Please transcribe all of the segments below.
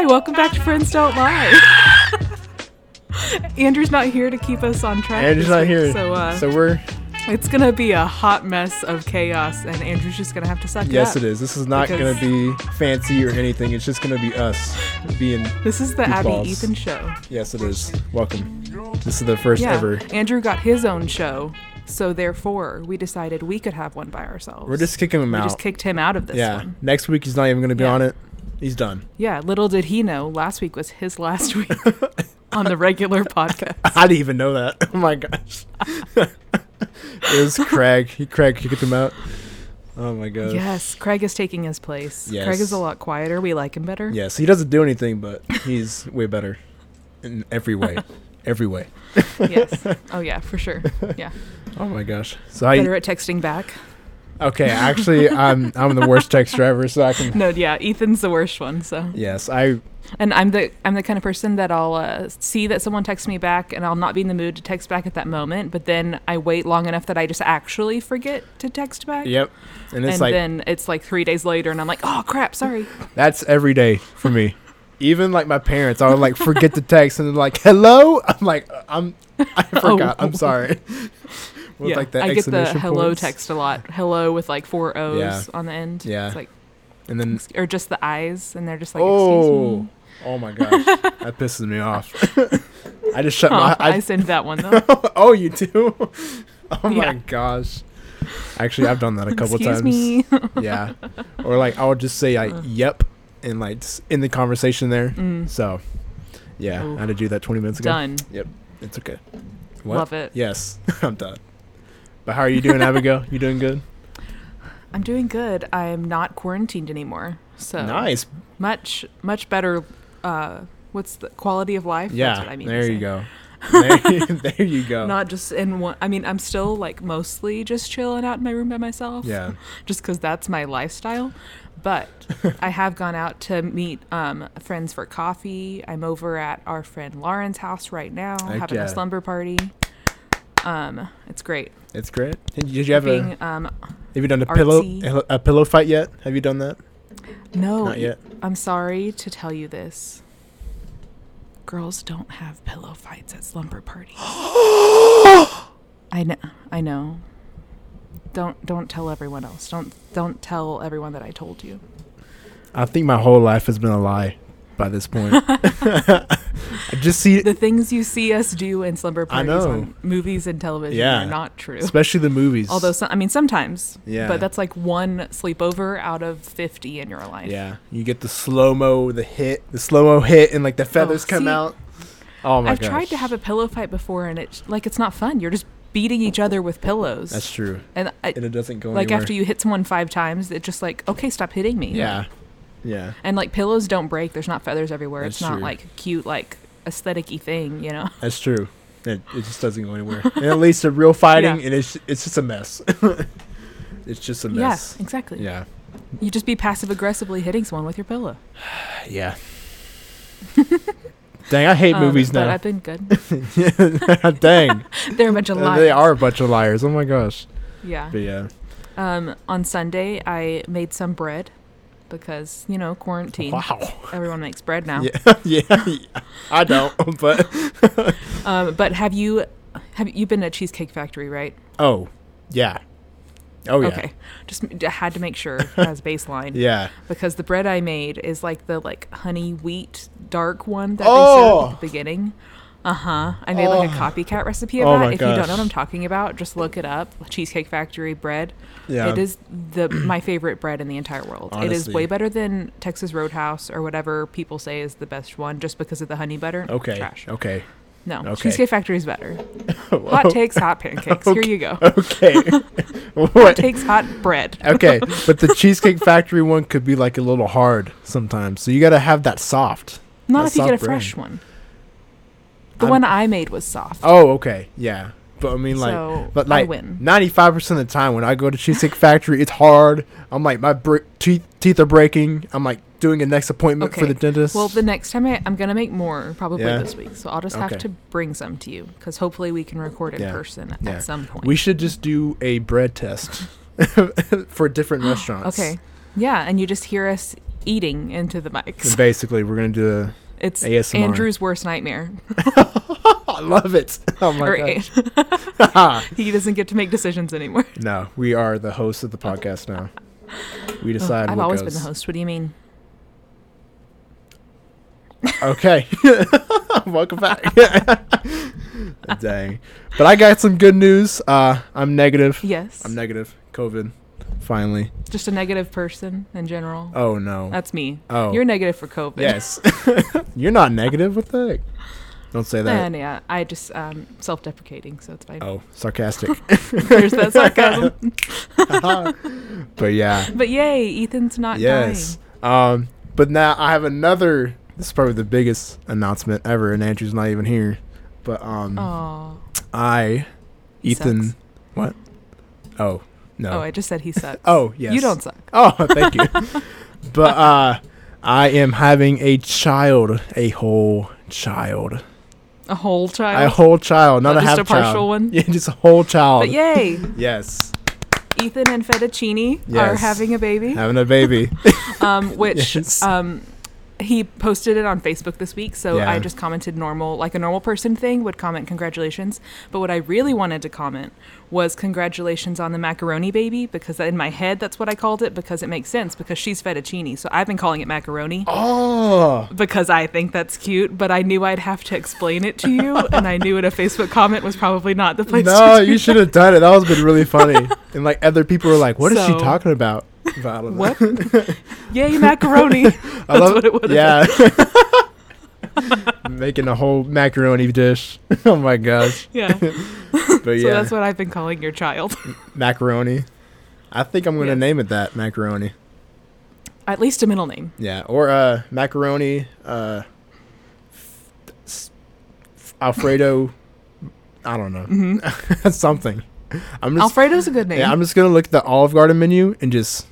Hi, welcome back to Friends Don't Lie. Andrew's not here to keep us on track. Andrew's not week, here. so uh, so we're it's gonna be a hot mess of chaos, and Andrew's just gonna have to suck yes, it it is. This is not gonna be fancy or anything. It's just gonna be us being. This is the Abby Goofballs. Ethan show. Yes, it is. Welcome. This is the first Yeah, ever. Andrew got his own show, so therefore we decided we could have one by ourselves. We're just kicking him out. we out. just kicked him out of this yeah. one. Next week he's not even gonna be Yeah. on it. He's done. Yeah, little did he know, last week was his last week on the regular podcast. I didn't even know that. Oh my gosh. it was Craig. He Craig kicked him out. Oh my gosh. Yes, Craig is taking his place. Yes. Craig is a lot quieter. We like him better. Yes, he doesn't do anything, but he's way better in every way. every way. yes. Oh yeah, for sure. Yeah. Oh my gosh. So I Better at texting back. Okay. Actually, I'm I'm the worst text driver, so I can. No, yeah, Ethan's the worst one. So, Yes, I and I'm the I'm the kind of person that I'll uh, see that someone texts me back, and I'll not be in the mood to text back at that moment. But then I wait long enough that I just actually forget to text back. yep. And it's and like then it's like three days later, and I'm like, oh crap, sorry. that's every day for me. Even like my parents, I would like forget the text and they're like, "Hello." I'm like, I'm I forgot. I'm sorry. With yeah, like the I get the exclamation hello points. text a lot. Hello with like four O's Yeah. on the end. Yeah. It's like and then or just the eyes, and they're just like, oh, me. oh my gosh, that pisses me off. I just shut Oh, my. I, I, send that one though. oh, you do? Oh my Yeah. gosh. Actually, I've done that a couple Excuse times. me. yeah. Or like I would just say like Uh. yep and like in the conversation there. Mm, So yeah, Oof. I had to do that 20 minutes ago. done. Yep it's okay. What? Love it. Yes, I'm done. But how are you doing, Abigail? You doing good? I'm doing good. I'm not quarantined anymore. So Nice. much much better. Uh, what's the quality of life? Yeah. That's what I mean. there you go. There, there you go. Not just in one. I mean, I'm still like mostly just chilling out in my room by myself. yeah. Just because that's my lifestyle. But I have gone out to meet um, friends for coffee. I'm over at our friend Lauren's house right now, Heck having yeah. a slumber party. Um, it's great. It's great. Did you have a? Um, Have you done a pillow a pillow fight yet? Have you done that? no, Not yet. I'm sorry to tell you this. Girls don't have pillow fights at slumber parties. I know. I know. Don't don't tell everyone else. Don't don't tell everyone that I told you. I think my whole life has been a lie by this point. I just see, The things you see us do in slumber I parties know. on movies and television Yeah. are not true. especially the movies. Although some, I mean sometimes. Yeah. But that's like one sleepover out of 50 in your life. Yeah, you get the slow mo, the hit, the slow mo hit, and like the oh, feathers come see, out. Oh my god. I've gosh. tried to have a pillow fight before and it's like it's not fun. You're just beating each other with pillows. That's true, and I, and it doesn't go like anywhere. after you hit someone five times, it's just like, okay, stop hitting me. Yeah, yeah, And like pillows don't break. There's not feathers everywhere. That's it's not true. like cute like aesthetic-y thing, you know. that's true. It, it just doesn't go anywhere. and at least the real fighting, Yeah. and it's it's just a mess. it's just a mess. Yeah, exactly. Yeah, You just be passive aggressively hitting someone with your pillow. yeah. Dang, I hate Um, movies but now. I've been good. Dang, They're a bunch of lies. they are a bunch of liars. Oh my gosh. Yeah. But yeah, Um, on Sunday, I made some bread because you know quarantine. wow. Everyone makes bread now. Yeah, yeah. I don't, but Um, but have you have you been at Cheesecake Factory, right? oh, yeah, oh yeah, Okay. Just had to make sure as baseline yeah. because the bread I made is like the like honey wheat dark one that they serve Oh. at the beginning. Uh huh. I made like a Oh. copycat recipe of Oh that. If you don't know what I'm talking about, just look it up. Cheesecake Factory bread. Yeah. It is the my favorite bread in the entire world. It is way better than Texas Roadhouse or whatever people say is the best one, just because of the honey butter. Okay. Trash. Okay. No, Okay. Cheesecake Factory is better. Hot takes, hot pancakes. Here you go. Okay. Hot what? takes, hot bread. Okay, but the Cheesecake Factory one could be like a little hard sometimes. So you got to have that soft. Not That if you get a bread. fresh one. The I'm- one I made was soft. Oh, okay. Yeah. But I mean like so but like win. 95% of the time when I go to Cheesecake Factory, it's hard. I'm like my br- teeth teeth are breaking. I'm like doing a next appointment for the dentist. Well, the next time I, I'm gonna make more probably Yeah. this week, so I'll just have to bring some to you because hopefully we can record in Yeah. person Yeah. at some point. we should just do a bread test for different restaurants. okay, yeah, and you just hear us eating into the mics. Basically, we're gonna do. It's ASMR. Andrew's worst nightmare. I love it. Oh my gosh. he doesn't get to make decisions anymore. no, we are the hosts of the podcast now. We decide. I've always goes. been the host. What do you mean? Okay. Welcome back. Dang. But I got some good news. Uh, I'm negative. Yes. I'm negative. COVID. Finally. Just a negative person in general. Oh no. That's me. oh. You're negative for COVID. yes. You're not negative. What the heck? Don't say that. And yeah, I just um self-deprecating, so it's fine. Oh, sarcastic. There's that sarcasm. but yeah. But yay, Ethan's not yes. Um. But now I have another. This is probably the biggest announcement ever, and Andrew's not even here. But um, dying. Oh. I, Ethan. What? Oh no. Oh, I just said he sucks. Oh, yes. You don't suck. Oh, thank you. but uh I am having a child, a whole child. A whole child. A whole child, not, Not a just half a partial child. one? Yeah, just a whole child. but yay, Yes. Ethan and Fettuccine are having a baby. Having a baby. Um, which Yes. um, he posted it on Facebook this week, so Yeah. I just commented normal, like a normal person thing would comment congratulations. But what I really wanted to comment was congratulations on the macaroni baby because in my head that's what I called it because it makes sense because she's fettuccine, so I've been calling it macaroni. oh. because I think that's cute, but I knew I'd have to explain it to you, and I knew in a Facebook comment was probably not the place No, to do it. No, you should have done it. That was been really funny. and like other people were like, "What is she talking about?" Don't. What? Yay, macaroni. I That's love what it would've Yeah. Making a whole macaroni dish. oh my gosh. yeah. But So yeah, that's what I've been calling your child. macaroni. I think I'm gonna Yes. name it that macaroni. At least a middle name. Yeah, or uh, macaroni, uh, Alfredo. I don't know. hmm Something. I'm just. Alfredo's a good name. yeah, I'm just gonna look at the Olive Garden menu and just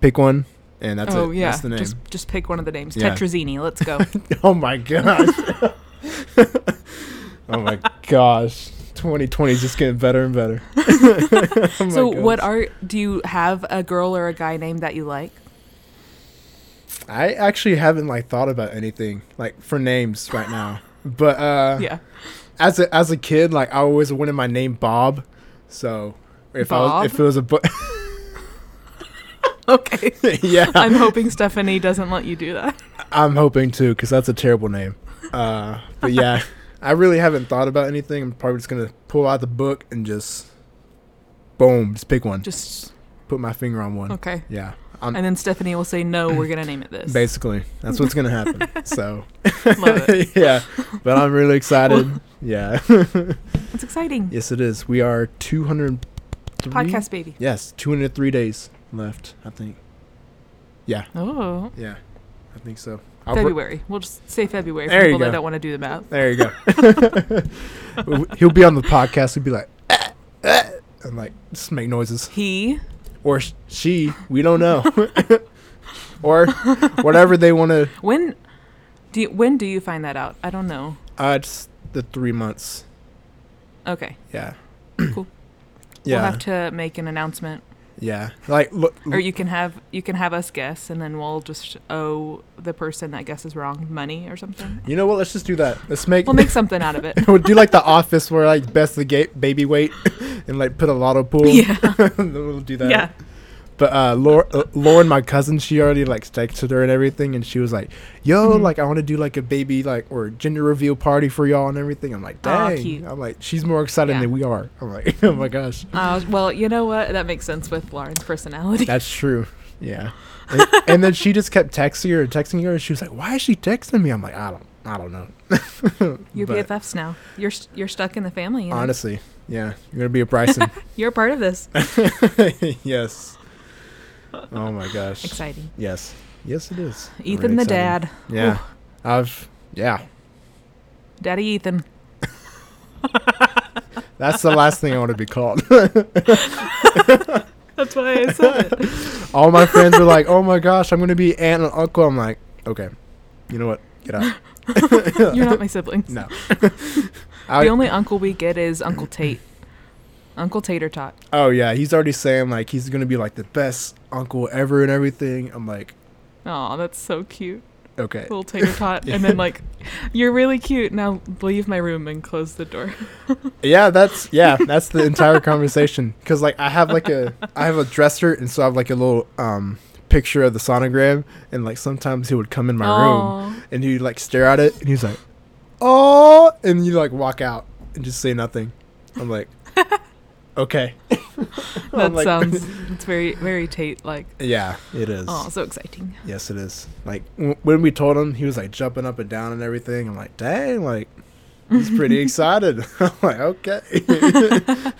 pick one, and that's oh it. yeah. That's the name. Just just pick one of the names. Yeah. Tetrazzini. Let's go. oh my gosh. oh my gosh. 2020 is just getting better and better. Oh so what are do you have a girl or a guy name that you like? I actually haven't like thought about anything like for names right now. But uh yeah. as a as a kid, like I always wanted my name Bob. So if I was, if it was a book, Okay. yeah, I'm hoping Stephanie doesn't let you do that. I'm hoping too, because that's a terrible name. Uh, but yeah, I really haven't thought about anything. I'm probably just gonna pull out the book and just boom, just pick one, Just put my finger on one. okay. Yeah, I'm And then Stephanie will say, "No, we're gonna name it this." basically that's what's gonna happen. so Love it. yeah, but I'm really excited. yeah, It's exciting. yes, it is. We are 200 Podcast baby. Yes, 203 days left. I think. Yeah, Oh, yeah, I think so. I'll br- February. We'll just say February for There you people that don't want to do the math. There you go. He'll be on the podcast. He'll be like, "Eh, eh," and like just make noises, He. or sh- she. We don't know, or whatever they want to. When do you, when do you find that out? I don't know. Uh, it's the three months. Okay. Yeah. Cool. Yeah. We'll have to make an announcement, yeah. Like look. or you can have you can have us guess, and then we'll just owe the person that guesses wrong money or something. You know what? Let's just do that. Let's make. We'll make something out of it. we'll do like the office where like best the gate baby weight and like put a lotto pool. Yeah. We'll do that. Yeah. But uh, Lauren, uh, Lauren, my cousin, she already like texted her and everything, and she was like, "Yo, Mhm. like I want to do like a baby like or gender reveal party for y'all and everything." I'm like, "Dang!" cute. I'm like, "She's more excited Yeah. than we are." I'm like, "Oh my gosh, Uh, well, you know what? That makes sense with Lauren's personality. that's true." Yeah. And, and then she just kept texting her and texting her, and she was like, "Why is she texting me?" I'm like, "I don't, I don't know." You're But BFFs now. You're st- you're stuck in the family. You know? Honestly, yeah, you're gonna be a Bryson. You're a part of this. yes. Oh my gosh. Exciting. Yes. Yes, it is. Ethan the excited. dad. Yeah. I've yeah. Daddy Ethan. That's the last thing I want to be called. That's why I said it. All my friends were like, "Oh my gosh, I'm gonna be aunt and uncle." I'm like, "Okay, you know what? Get out." You're not my siblings. No. The I, only uncle we get is Uncle Tate. Uncle Tater Tot. oh yeah, he's already saying like he's gonna be like the best uncle ever and everything. I'm like, Oh, that's so cute. Okay. Little tater tot. And then, like, you're really cute. Now leave my room and close the door. Yeah, that's yeah, that's the entire conversation. Cause like I have like a I have a dresser, and so I have like a little um picture of the sonogram, and like sometimes he would come in my room, and he'd like stare at it, and he's like, "Oh," and you like walk out and just say nothing. I'm like, okay. That like- sounds, it's very, very Tate like. Yeah, it is. Oh, so exciting. Yes, it is. Like w- when we told him, he was like jumping up and down and everything. I'm like, dang, like he's pretty excited. I'm like, okay. but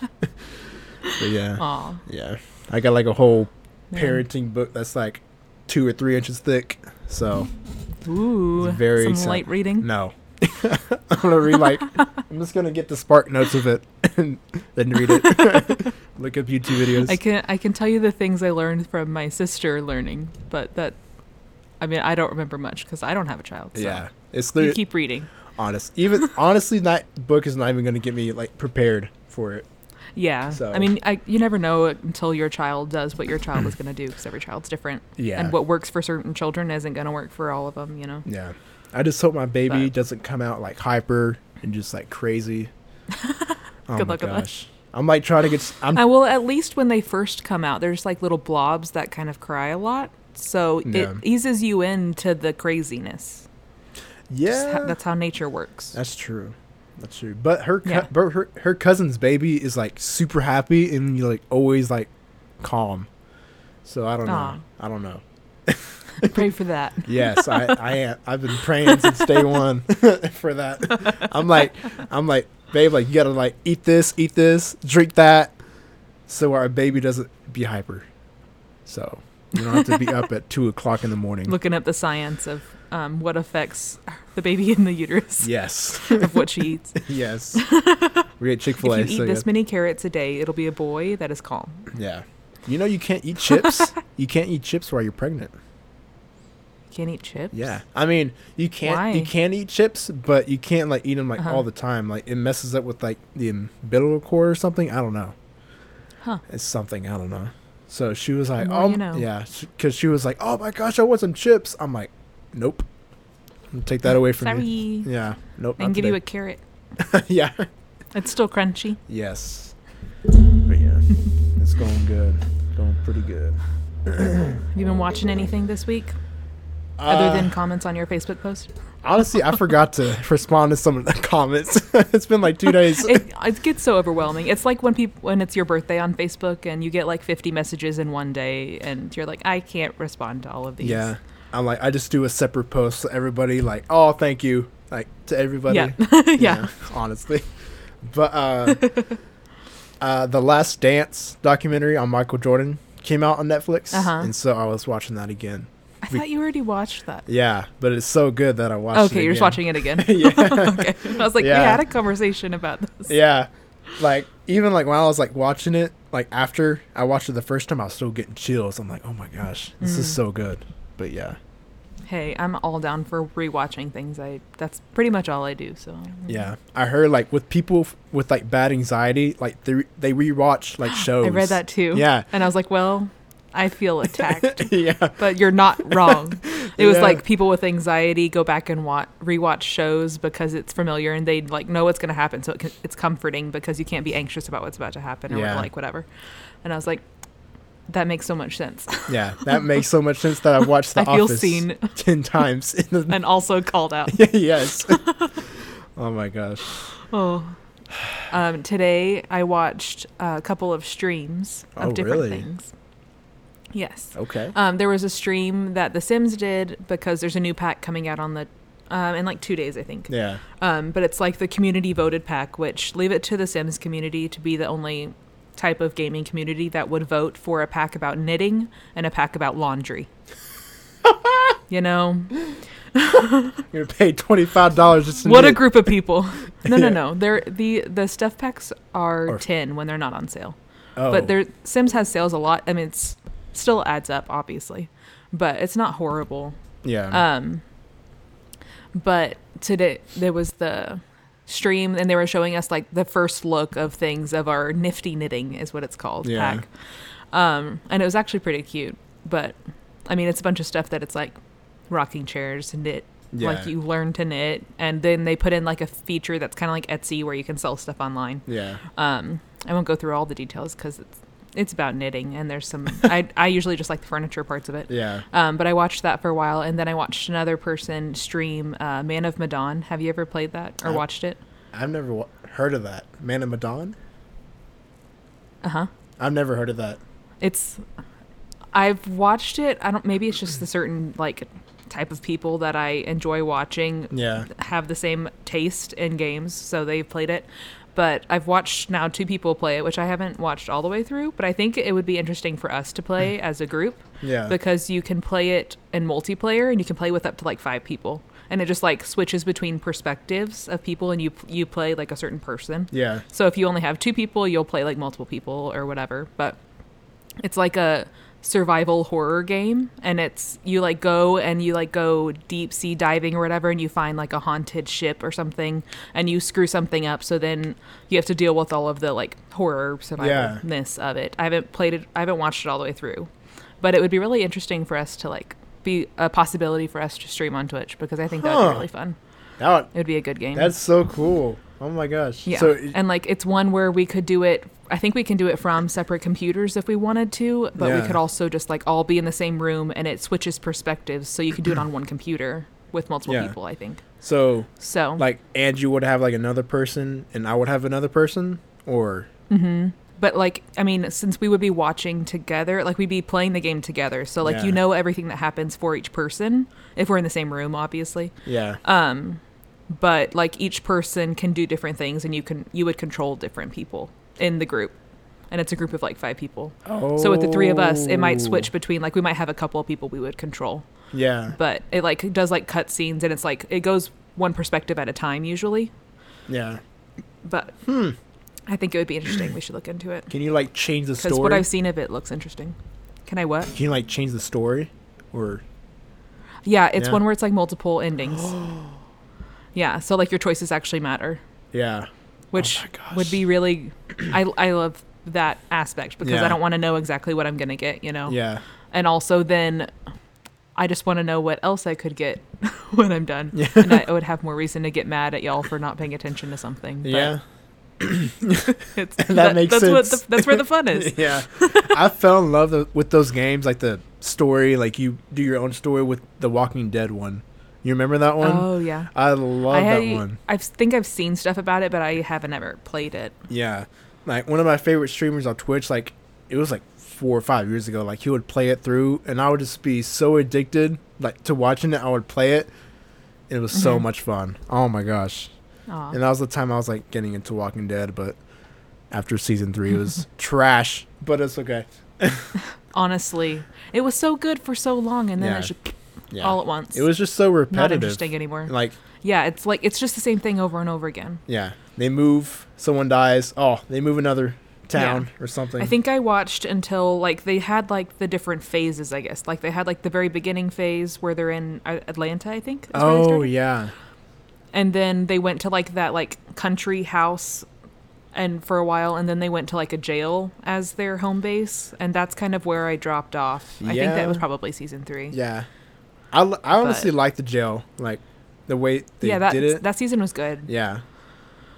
yeah, Aw. yeah. I got like a whole man. parenting book that's like two or three inches thick. So Ooh. Very some exciting. light reading. no, I'm gonna read like I'm just gonna get the spark notes of it and then read it. Look up YouTube videos. I can I can tell you the things I learned from my sister learning, but that I mean I don't remember much because I don't have a child. So yeah, it's you keep reading. honest. Even honestly, that book is not even gonna get me like prepared for it. Yeah. So- I mean, I, you never know until your child does what your child is going to do because every child's different. Yeah. And what works for certain children isn't going to work for all of them, you know? Yeah. I just hope my baby doesn't come out like hyper and just like crazy. oh Good luck with that. gosh. I'm like trying to get. I'm, Uh, well, at least when they first come out, there's like little blobs that kind of cry a lot. So it eases you into the craziness. Yeah. ho- that's how nature works. that's true. That's true. But her, cou- Yeah. but her her cousin's baby is like super happy and like always like calm. So I don't know. I don't know. Pray for that. Yes, I I am. I've been praying since day one for that. I'm like I'm like babe, like you gotta like eat this, eat this, drink that, so our baby doesn't be hyper. So you don't have to be up at two o'clock in the morning. Looking up the science of um, what affects the baby in the uterus Yes, of what she eats. yes. We ate Chick Fil A. if you eat this many carrots a day, it'll be a boy that is calm. yeah. You know you can't eat chips. you can't eat chips while you're pregnant. Can't eat chips. Yeah, I mean you can't Why? you can eat chips, but you can't like eat them like Uh-huh. all the time. Like it messes up with like the umbilical cord or something. I don't know. Huh. It's something I don't know. So she was like, "Oh, you know. yeah," because she was like, "Oh my gosh, I want some chips." I'm like, "Nope, I'm take that away from Sorry. you." Yeah, nope. And give you a carrot. yeah, It's still crunchy. yes. But yeah, it's going good, going pretty good. Have you been watching anything this week other Uh, than comments on your Facebook post? honestly, I forgot to respond to some of the comments. it's been like two days. It, it gets so overwhelming. It's like when people when it's your birthday on Facebook and you get like 50 messages in one day and you're like, I can't respond to all of these. Yeah. I'm like, I just do a separate post so everybody like, oh, thank you, like to everybody. Yeah. yeah. honestly. But uh, uh, the Last Dance documentary on Michael Jordan came out on Netflix, Uh-huh. and so I was watching that again. I thought you already watched that. Yeah, but it's so good that I watched. Okay, you're just watching it again. yeah, okay. I was like, Yeah. we had a conversation about this. yeah. Like even like when I was like watching it, like after I watched it the first time, I was still getting chills. I'm like, oh my gosh, this is Mm. so good. But yeah, Hey, I'm all down for rewatching things. I that's pretty much all I do. So Yeah, I heard like with people f- with like bad anxiety, like they re- they rewatch like shows. I read that too. Yeah, And I was like, well, I feel attacked. yeah, but you're not wrong. It was Yeah. like people with anxiety go back and watch rewatch shows because it's familiar and they like know what's going to happen, so it can, it's comforting because you can't be anxious about what's about to happen or Yeah. like whatever. And I was like, that makes so much sense, yeah. That makes so much sense that I've watched The I Office seen. ten times. In the, and also called out. yes. oh my gosh. Oh. Um, today I watched a couple of streams of Oh, different really? things. Yes. Okay. Um, there was a stream that The Sims did because there's a new pack coming out on the um, in like two days, I think. Yeah. Um, but it's like the community voted pack, which leave it to the Sims community to be the only type of gaming community that would vote for a pack about knitting and a pack about laundry. you know, You're gonna pay twenty five dollars just to what a group of people. No, no, no. They're the the stuff packs are Or- ten when they're not on sale. Oh. But their Sims has sales a lot. I mean, it's still adds up, obviously, but it's not horrible. yeah. Um, but today there was the stream, and they were showing us like the first look of things of our nifty knitting is what it's called Yeah. pack. Um, and it was actually pretty cute. But I mean, it's a bunch of stuff that it's like rocking chairs, knit. Yeah. Like you learn to knit, and then they put in like a feature that's kind of like Etsy where you can sell stuff online. Yeah. Um, I won't go through all the details because it's it's about knitting, and there's some. I I usually just like the furniture parts of it. Yeah. Um, but I watched that for a while, and then I watched another person stream uh, Man of Medan Have you ever played that or I- watched it? I've never wa- heard of that. Man of Medan? Uh huh. I've never heard of that. It's. I've watched it. I don't. Maybe it's just the certain like type of people that I enjoy watching Yeah. have the same taste in games, so they've played it. But I've watched now two people play it, which I haven't watched all the way through. But I think it would be interesting for us to play mm. as a group Yeah. because you can play it in multiplayer and you can play with up to like five people, and it just like switches between perspectives of people, and you you play like a certain person. yeah. So if you only have two people, you'll play like multiple people or whatever. But it's like a survival horror game and it's you like go and you like go deep sea diving or whatever and you find like a haunted ship or something and you screw something up so then you have to deal with all of the like horror survivalness of it. I haven't played it I haven't watched it all the way through. But it would be really interesting for us to like be a possibility for us to stream on Twitch because I think that would be really fun. That would- It would be a good game. that's so cool. Oh my gosh. Yeah. So and like it's one where we could do it I think we can do it from separate computers if we wanted to, but we could also just like all be in the same room and it switches perspectives so you can do it on one computer with multiple Yeah. people, I think. so So like Andrew would have like another person and I would have another person or Mm-hmm. but like I mean, since we would be watching together, like we'd be playing the game together. So like Yeah. you know everything that happens for each person if we're in the same room, obviously. yeah. Um but like each person can do different things and you can you would control different people in the group. And it's a group of like five people. Oh. So with the three of us, it might switch between like we might have a couple of people we would control, Yeah. but it like does like cut scenes and it's like it goes one perspective at a time usually. Yeah. But Hmm. I think it would be interesting. We should look into it Can you like change the story? because what I've seen of it looks interesting. Can I what? Can you like change the story or Yeah, it's Yeah. one where it's like multiple endings. yeah, so like your choices actually matter, yeah. which Oh would be really. I I love that aspect because Yeah. I don't want to know exactly what I'm gonna get. You know. Yeah. and also then I just want to know what else I could get when I'm done. Yeah. and I would have more reason to get mad at y'all for not paying attention to something. But Yeah. it's, That makes that's What sense. the, that's where the fun is. yeah. I fell in love with those games, like the story, like you do your own story with the Walking Dead one. You remember that one? Oh yeah. I love I had, that one. I think I've seen stuff about it, but I haven't ever played it. Yeah. Like one of my favorite streamers on Twitch, like it was like four or five years ago, like he would play it through and I would just be so addicted like to watching it, I would play it. It was so Mhm. much fun. Oh my gosh. Aw. And that was the time I was like getting into Walking Dead, but after season three it was trash. But it's okay. Honestly, it was so good for so long, and then Yeah. it's just Yeah. all at once. it was just so repetitive. not interesting anymore. Like yeah, it's like it's just the same thing over and over again. Yeah, they move. Someone dies. Oh, they move another town or something. I think I watched until like they had like the different phases, I guess. Like they had like the very beginning phase where they're in Atlanta, I think. is where they Oh yeah, And then they went to like that like country house and for a while and then they went to like a jail as their home base and that's kind of where I dropped off. I think that was probably season 3. yeah. I, I honestly like the jail, like the way they yeah, that did it. that season was good. yeah.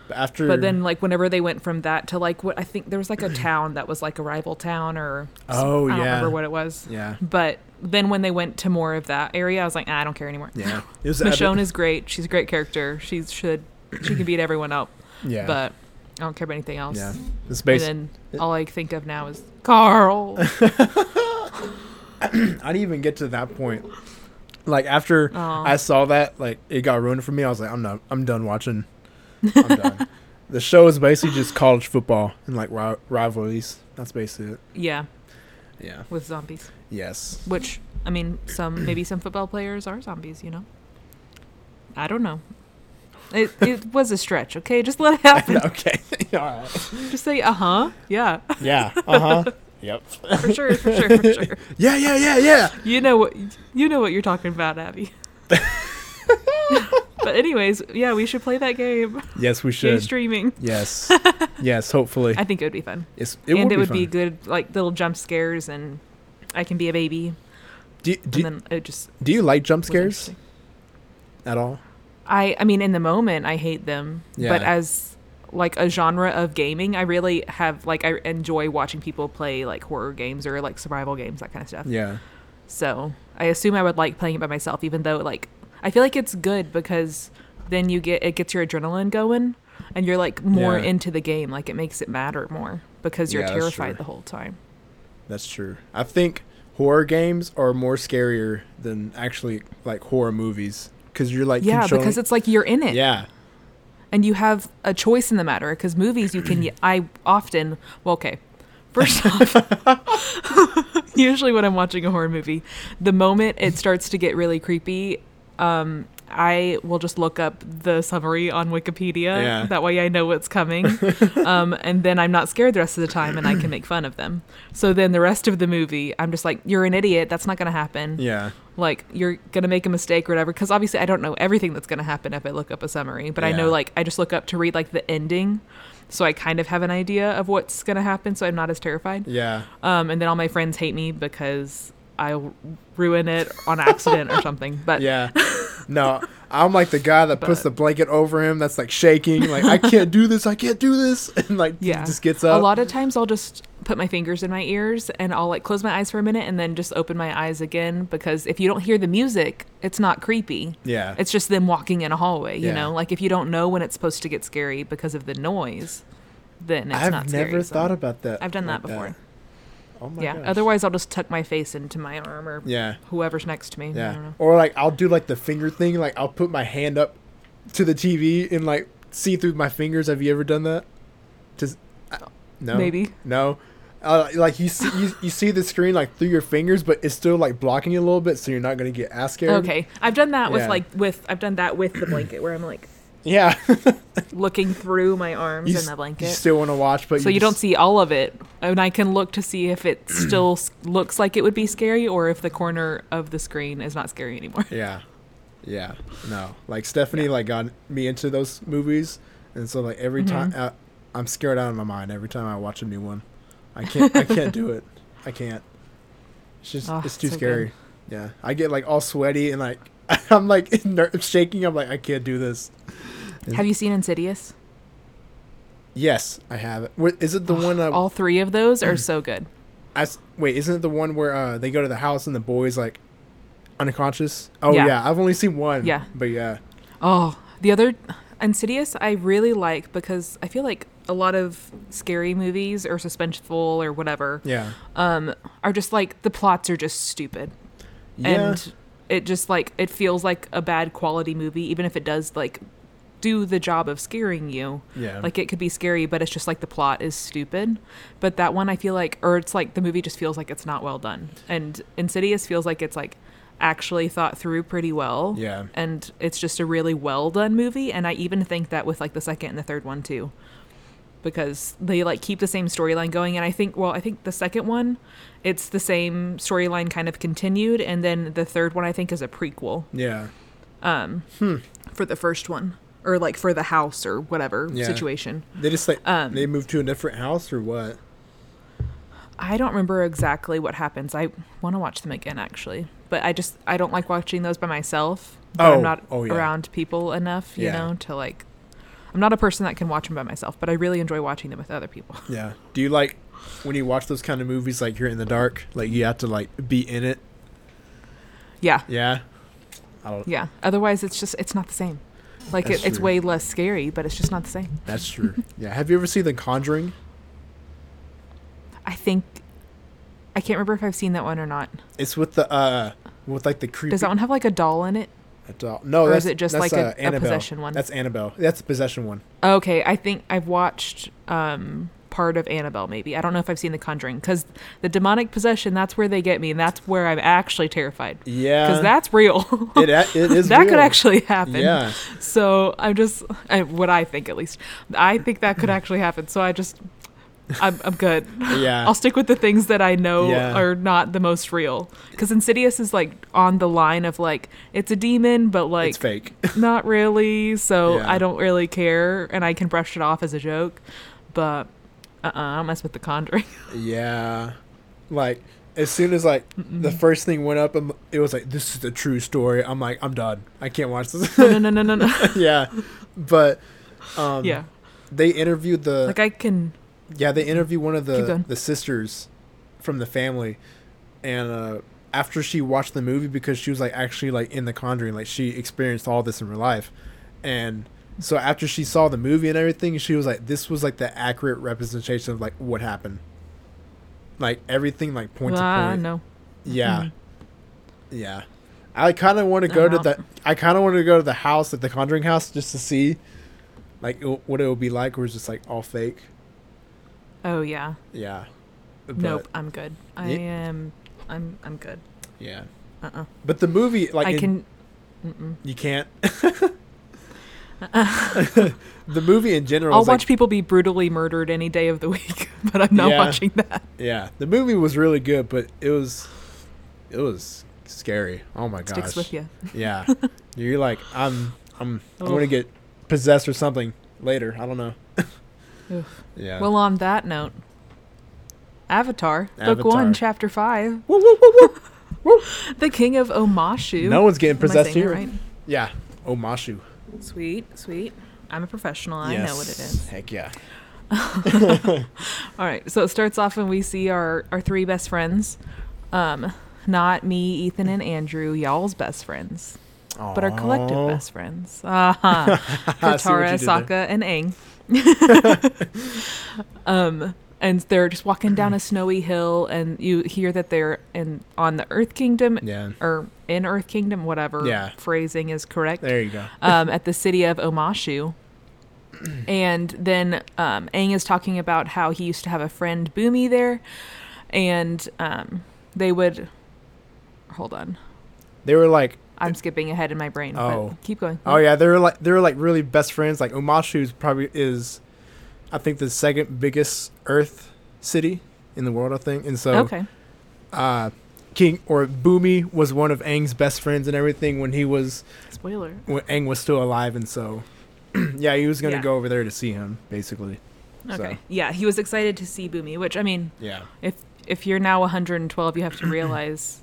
But after, But then like whenever they went from that to like what I think there was like a town that was like a rival town or some- Oh, I don't yeah. remember what it was. yeah, But then when they went to more of that area, I was like, ah, I don't care anymore. yeah, it was Michonne is great. She's a great character. She should she can beat everyone up. yeah, But I don't care about anything else. yeah. It's And based. then all I think of now is Carl. I didn't even get to that point. Like after Aw. I saw that, like it got ruined for me. I was like, I'm not. I'm done watching. I'm done. The show is basically just college football and like ri- rivalries. That's basically it. yeah, Yeah. with zombies. Yes. Which I mean, some maybe some football players are zombies. You know. I don't know. It it was a stretch. Okay, just let it happen. okay. All right. Just say uh huh. Yeah, Yeah. Uh huh. Yep. for sure, for sure, for sure. Yeah. Yeah. Yeah. Yeah. You know what you know what you're talking about, Abby. but anyways, yeah, we should play that game. Yes, we should. streaming. Yes. yes. Hopefully. I think it would be fun. It's, it and would it be would fun. be good, like little jump scares, and I can be a baby. Do, do, and then it just do you like jump scares at all? I I mean in the moment I hate them, yeah. but as like a genre of gaming, I really have like I enjoy watching people play like horror games or like survival games that kind of stuff. Yeah. So I assume I would like playing it by myself, even though like I feel like it's good because then you get it gets your adrenaline going and you're like more Yeah. into the game. Like it makes it matter more because you're Yeah, terrified the whole time. That's true. I think horror games are more scarier than actually like horror movies because you're like yeah, because it's like you're in it. yeah and you have a choice in the matter because movies you can i often well okay first off usually when i'm watching a horror movie the moment it starts to get really creepy um, i will just look up the summary on wikipedia Yeah. that way i know what's coming um, and then i'm not scared the rest of the time and i can make fun of them. So then the rest of the movie i'm just like you're an idiot that's not going to happen. Yeah like you're gonna make a mistake or whatever because obviously i don't know everything that's gonna happen if i look up a summary but i know like i just look up to read like the ending so i kind of have an idea of what's gonna happen so i'm not as terrified. Yeah. Um, and then all my friends hate me because i'll ruin it on accident or something but yeah no i'm like the guy that puts the blanket over him that's like shaking like i can't do this i can't do this and like yeah just gets up a lot of times i'll just put my fingers in my ears and i'll like close my eyes for a minute and then just open my eyes again because if you don't hear the music it's not creepy yeah It's just them walking in a hallway, you Yeah. know? Like if you don't know when it's supposed to get scary because of the noise, then it's i've not never scary. so- thought about that I've done like that before. Oh my yeah. gosh. Otherwise, I'll just tuck my face into my arm or yeah whoever's next to me. I don't yeah or like i'll do like the finger thing like i'll put my hand up to the tv and like see through my fingers have you ever done that just uh, no Maybe. No. Uh, like you see, you, you see the screen like through your fingers, but it's still like blocking you a little bit, so you're not gonna get ass scared. Okay. I've done that with like with I've done that with the blanket where I'm like Yeah. looking through my arms you, in the you blanket. still want to watch, but so you don't just- see all of it, and I can look to see if it still looks like it would be scary, or if the corner of the screen is not scary anymore. Yeah. Yeah. No. Like Stephanie like got me into those movies, and so like every time Mm-hmm. uh, I'm scared out of my mind every time I watch a new one. I can't. I can't do it. I can't. It's just. Oh, it's too so scary. good. Yeah. I get like all sweaty and like I'm like ner- shaking. I'm like I can't do this. Have you seen Insidious? Yes, I have Is it the one? Uh, All three of those are so good. I wait, isn't it the one where uh, they go to the house and the boy's like unconscious? Oh Yeah. yeah, I've only seen one. Yeah. but yeah, Oh, the other Insidious I really like because I feel like a lot of scary movies or suspenseful or whatever yeah, um are just like the plots are just stupid. yeah, And it just like it feels like a bad quality movie even if it does like do the job of scaring you. yeah. Like it could be scary but it's just like the plot is stupid. But that one I feel like or it's like the movie just feels like it's not well done. And Insidious feels like it's like actually thought through pretty well yeah, and it's just a really well done movie and i even think that with like the second and the third one too because they like keep the same storyline going and i think well i think the second one it's the same storyline kind of continued and then the third one i think is a prequel yeah. um Hmm. for the first one or like for the house or whatever Yeah. situation They just like Um, they moved to a different house or what? i don't remember exactly what happens i want to watch them again actually but i just i don't like watching those by myself but Oh, i'm not oh, yeah. around people enough you Yeah. know to like i'm not a person that can watch them by myself but i really enjoy watching them with other people Yeah. Do you like when you watch those kind of movies like you're in the dark, like you have to like be in it? yeah Yeah. I don't. yeah otherwise it's just it's not the same like it, it's true. way less scary but it's just not the same That's true. yeah. Have you ever seen The Conjuring? i think i can't remember if i've seen that one or not It's with the uh with like the creepy. does that one have like a doll in it No, or that's is it just like a- uh, a possession one? That's Annabelle. That's the possession one. Okay, I think I've watched um, part of Annabelle. Maybe I don't know if I've seen The Conjuring because the demonic possession. That's where they get me, and that's where I'm actually terrified Yeah. because that's real. it it is that could actually happen. Yeah. So I'm just I, what I think at least. I think that could actually happen. So I just I'm I'm good. Yeah. I'll stick with the things that I know Yeah. are not the most real. Because Insidious is like on the line of like it's a demon, but like it's fake. not really. So Yeah. I don't really care, and I can brush it off as a joke. But uh, uh I don't mess with the Conjuring. Yeah, like as soon as like the first thing went up, and it was like this is the true story. I'm like, I'm done. I can't watch this. no, no, no, no, no. yeah, but um, yeah, they interviewed the like I can. Yeah they interviewed one of the the sisters from the family, and uh, after she watched the movie because she was like actually like in the Conjuring, like she experienced all this in real life, and so after she saw the movie and everything, she was like, this was like the accurate representation of like what happened. Like everything, like point to Ah, point. no. Yeah, Mhm. yeah. I kind of want to go to Uh-huh. the. I kind of want to go to the house, like the Conjuring house, just to see, like what it would be like, or it's just like all fake. Oh yeah. Yeah. But, nope. I'm good. I Ye- am. I'm. I'm good. Yeah. Uh. uh But the movie, like, I in- can. Mm-mm. you can't. the movie in general. I'll is, like- watch people be brutally murdered any day of the week, but I'm not Yeah. watching that. Yeah, the movie was really good, but it was, it was scary. Oh my gosh. Sticks with you. Yeah, you're like, I'm, I'm, I'm gonna get possessed or something later. I don't know. Ugh. yeah. Well, on that note, Avatar, Book One, Chapter Five, Woo, woo, woo, woo. the King of Omashu. no one's getting possessed here. right? Yeah. Omashu. Sweet, sweet. I'm a professional. I know what it is. Heck yeah. All right. So it starts off and we see our our three best friends. Um, not me, Ethan, and Andrew, y'all's best friends, but our collective best friends. Uh-huh. I see Katara. Sokka, and Aang. um, and they're just walking down a snowy hill, and you hear that they're in on the Earth Kingdom Yeah. or in Earth Kingdom, whatever Yeah. phrasing is correct. There you go. um, at the city of Omashu. And then um, Aang is talking about how he used to have a friend Bumi there, and um, they would. Hold on, They were like, I'm skipping ahead in my brain. Oh. but keep going. oh yeah, they were like, they were like really best friends. Like Omashu's probably is, I think the second biggest Earth city in the world. I think, and so okay. uh, King or Bumi was one of Aang's best friends and everything when he was Spoiler. when Aang was still alive, and so yeah, he was gonna Yeah. go over there to see him, basically. Okay. So, Yeah, he was excited to see Bumi, which I mean, yeah, if if you're now 112, you have to realize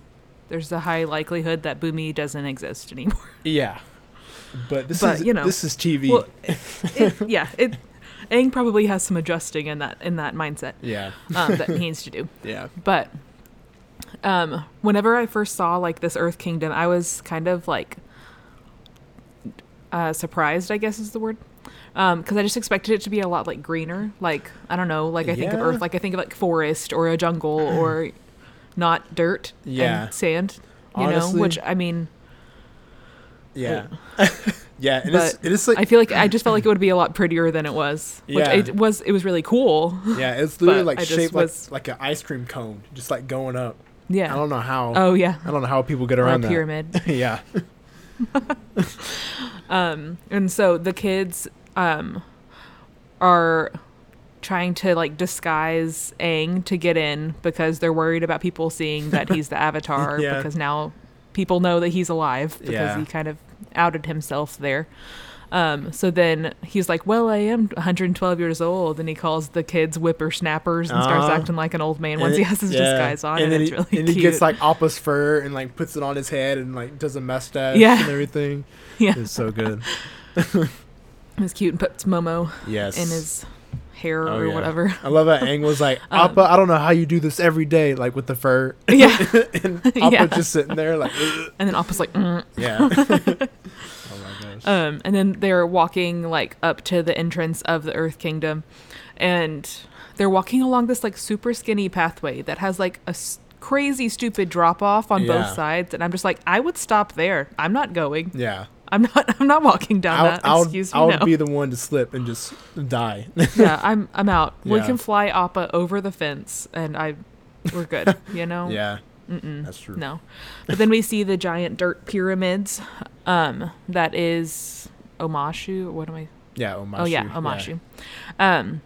there's a high likelihood that Bumi doesn't exist anymore. yeah. But this But, is you know, this is TV. Well, it, yeah, it. Aang probably has some adjusting in that in that mindset yeah, um, that he needs to do. yeah, But um, whenever I first saw like this Earth Kingdom, I was kind of like uh, surprised. I guess is the word. Because I just expected it to be a lot like greener. Like I don't know. Like I think of Earth. Like I think of like forest or a jungle or not dirt Yeah. and sand. You Honestly, know, which I mean, yeah, yeah. And it's but it is like I feel like I just felt like it would be a lot prettier than it was. Which Yeah. it was. It was really cool. yeah, it's literally like I shaped was- like like an ice cream cone, just like going up. Yeah. I don't know how. Oh yeah. I don't know how people get Or a around that. pyramid. yeah, Um, and so the kids um, are trying to like disguise Aang to get in because they're worried about people seeing that he's the Avatar Yeah. because now people know that he's alive because Yeah. he kind of outed himself there. Um, so then he's like, "Well, I am 112 years old," and he calls the kids whippersnappers and starts Uh-huh. acting like an old man And once he has his yeah. disguise on, and, then it's he, really and cute. he gets like Appa's fur and like puts it on his head and like does a mustache Yeah. and everything. yeah, It's so good. it's cute and puts Momo Yes. in his hair Oh, or yeah. whatever. I love that Aang was like, Um, I don't know how you do this every day, like with the fur. Yeah. and Appa Yeah. just sitting there like, "Ugh." And then Appa's like, mm. yeah. oh my gosh. Um, and then they're walking like up to the entrance of the Earth Kingdom, and they're walking along this like super skinny pathway that has like a s- crazy stupid drop off on Yeah. both sides. And I'm just like, I would stop there. I'm not going. yeah. I'm not. I'm not walking down I, that. I would, Excuse me. would No. be the one to slip and just die. yeah, I'm. I'm out. We can fly Appa over the fence, and I. We're good. You know. yeah, Mm-mm. that's true. No. But then we see the giant dirt pyramids. Um, that is Omashu. What am I? Yeah, Omashu. Oh yeah, Omashu. Um,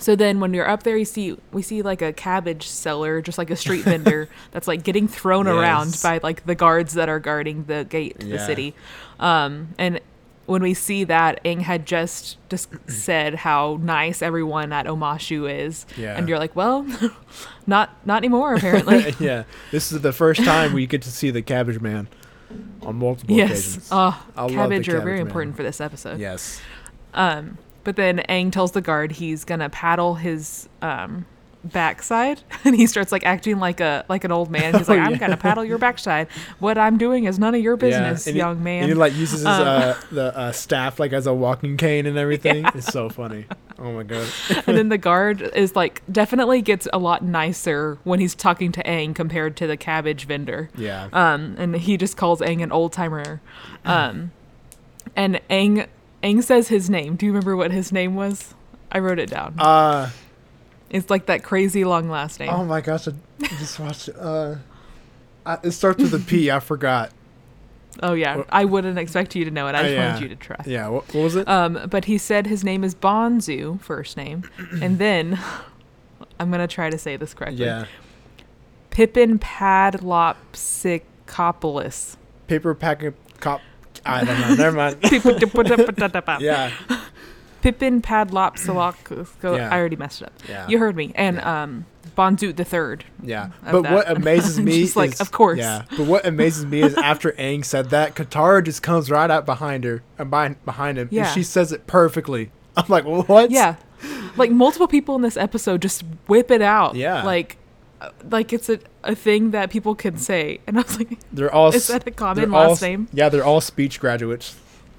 so then when you're up there, you see we see like a cabbage seller, just like a street vendor that's like getting thrown around by like the guards that are guarding the gate to the city. Um, and when we see that, Aang had just just said how nice everyone at Omashu is, Yeah. and you're like, well, not not anymore apparently. yeah, this is the first time we get to see the Cabbage Man on multiple yes, occasions. oh, I love cabbage are very Man. important for this episode. yes. Um, but then Aang tells the guard he's gonna paddle his um backside, and he starts like acting like a like an old man. He's like, Oh, "I'm yeah. gonna paddle your backside. What I'm doing is none of your business, yeah. and he- young man." And he like uses his Um, uh, the uh, staff like as a walking cane and everything. It's so funny. Oh my god. and then the guard is like definitely gets a lot nicer when he's talking to Aang compared to the cabbage vendor. Yeah. Um, and he just calls Aang an old timer. Um, and Aang Aang says his name. Do you remember what his name was? I wrote it down. Uh it's like that crazy long last name. oh my gosh! I just watched it. Uh, I, it starts with a P. I forgot. Oh yeah, Well- I wouldn't expect you to know it. I just yeah. wanted you to try. Yeah. What, what was it? Um, but he said his name is Bonzu, first name, and then I'm gonna try to say this correctly. yeah. Pippin Padlopsicopoulos. Paper packet cop. I don't know. Never mind. yeah. Pippin Padlopsiloc. Yeah. I already messed it up. Yeah. You heard me. And Yeah. um, Bonzu the third. Yeah, but that. what amazes me just like, is, of course. Yeah, but what amazes me is after Aang said that, Katara just comes right out behind her, and behind behind him, Yeah. and she says it perfectly. I'm like, what? Yeah. Like multiple people in this episode just whip it out. Yeah. Like, uh, like it's a, a thing that people can say. And I was like, they're all. Is that a common they're all last name? Yeah, they're all speech graduates